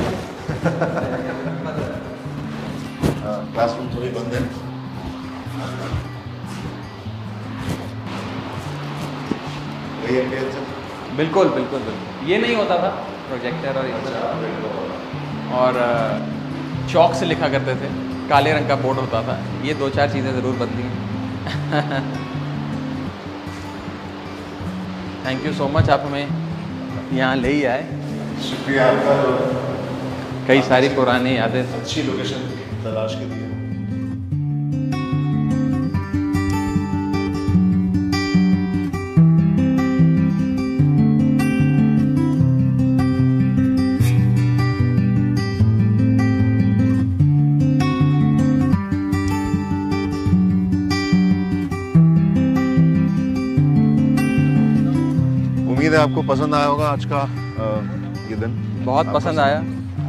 बिल्कुल बिल्कुल बिल्कुल। ये नहीं होता था प्रोजेक्टर और ये और चौक से लिखा करते थे काले रंग का बोर्ड होता था। ये दो चार चीज़ें ज़रूर बदली थैंक यू सो मच आप हमें यहाँ ले ही आए। शुक्रिया आपका। कई सारी पुरानी यादें। अच्छी लोकेशन तलाश के लिए। पसंद आया होगा आज का ये दिन? बहुत पसंद आया।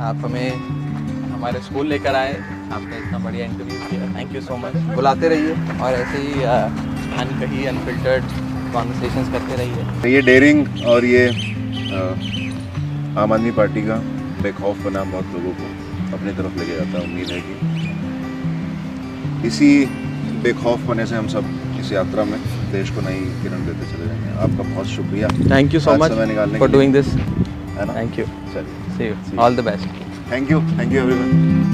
आप हमें हमारे स्कूल लेकर आए। आपने इतना बढ़िया इंटरव्यू किया। थैंक यू सो मच बुलाते रहिए और ऐसे ही अनकही अनफिल्टर्ड कॉन्वर्सेशन करते रहिए। तो ये डेयरिंग और ये आम आदमी पार्टी का बेखौफ बना बहुत लोगों को अपनी तरफ़ लेके जाता है उम्मीद है कि। इसी बेखौफ बने से हम सब इस यात्रा में देश को नई किरण देते चले जाएँगे। आपका बहुत शुक्रिया। Thank you so much for doing this thank you sir see you all the best thank you thank you everyone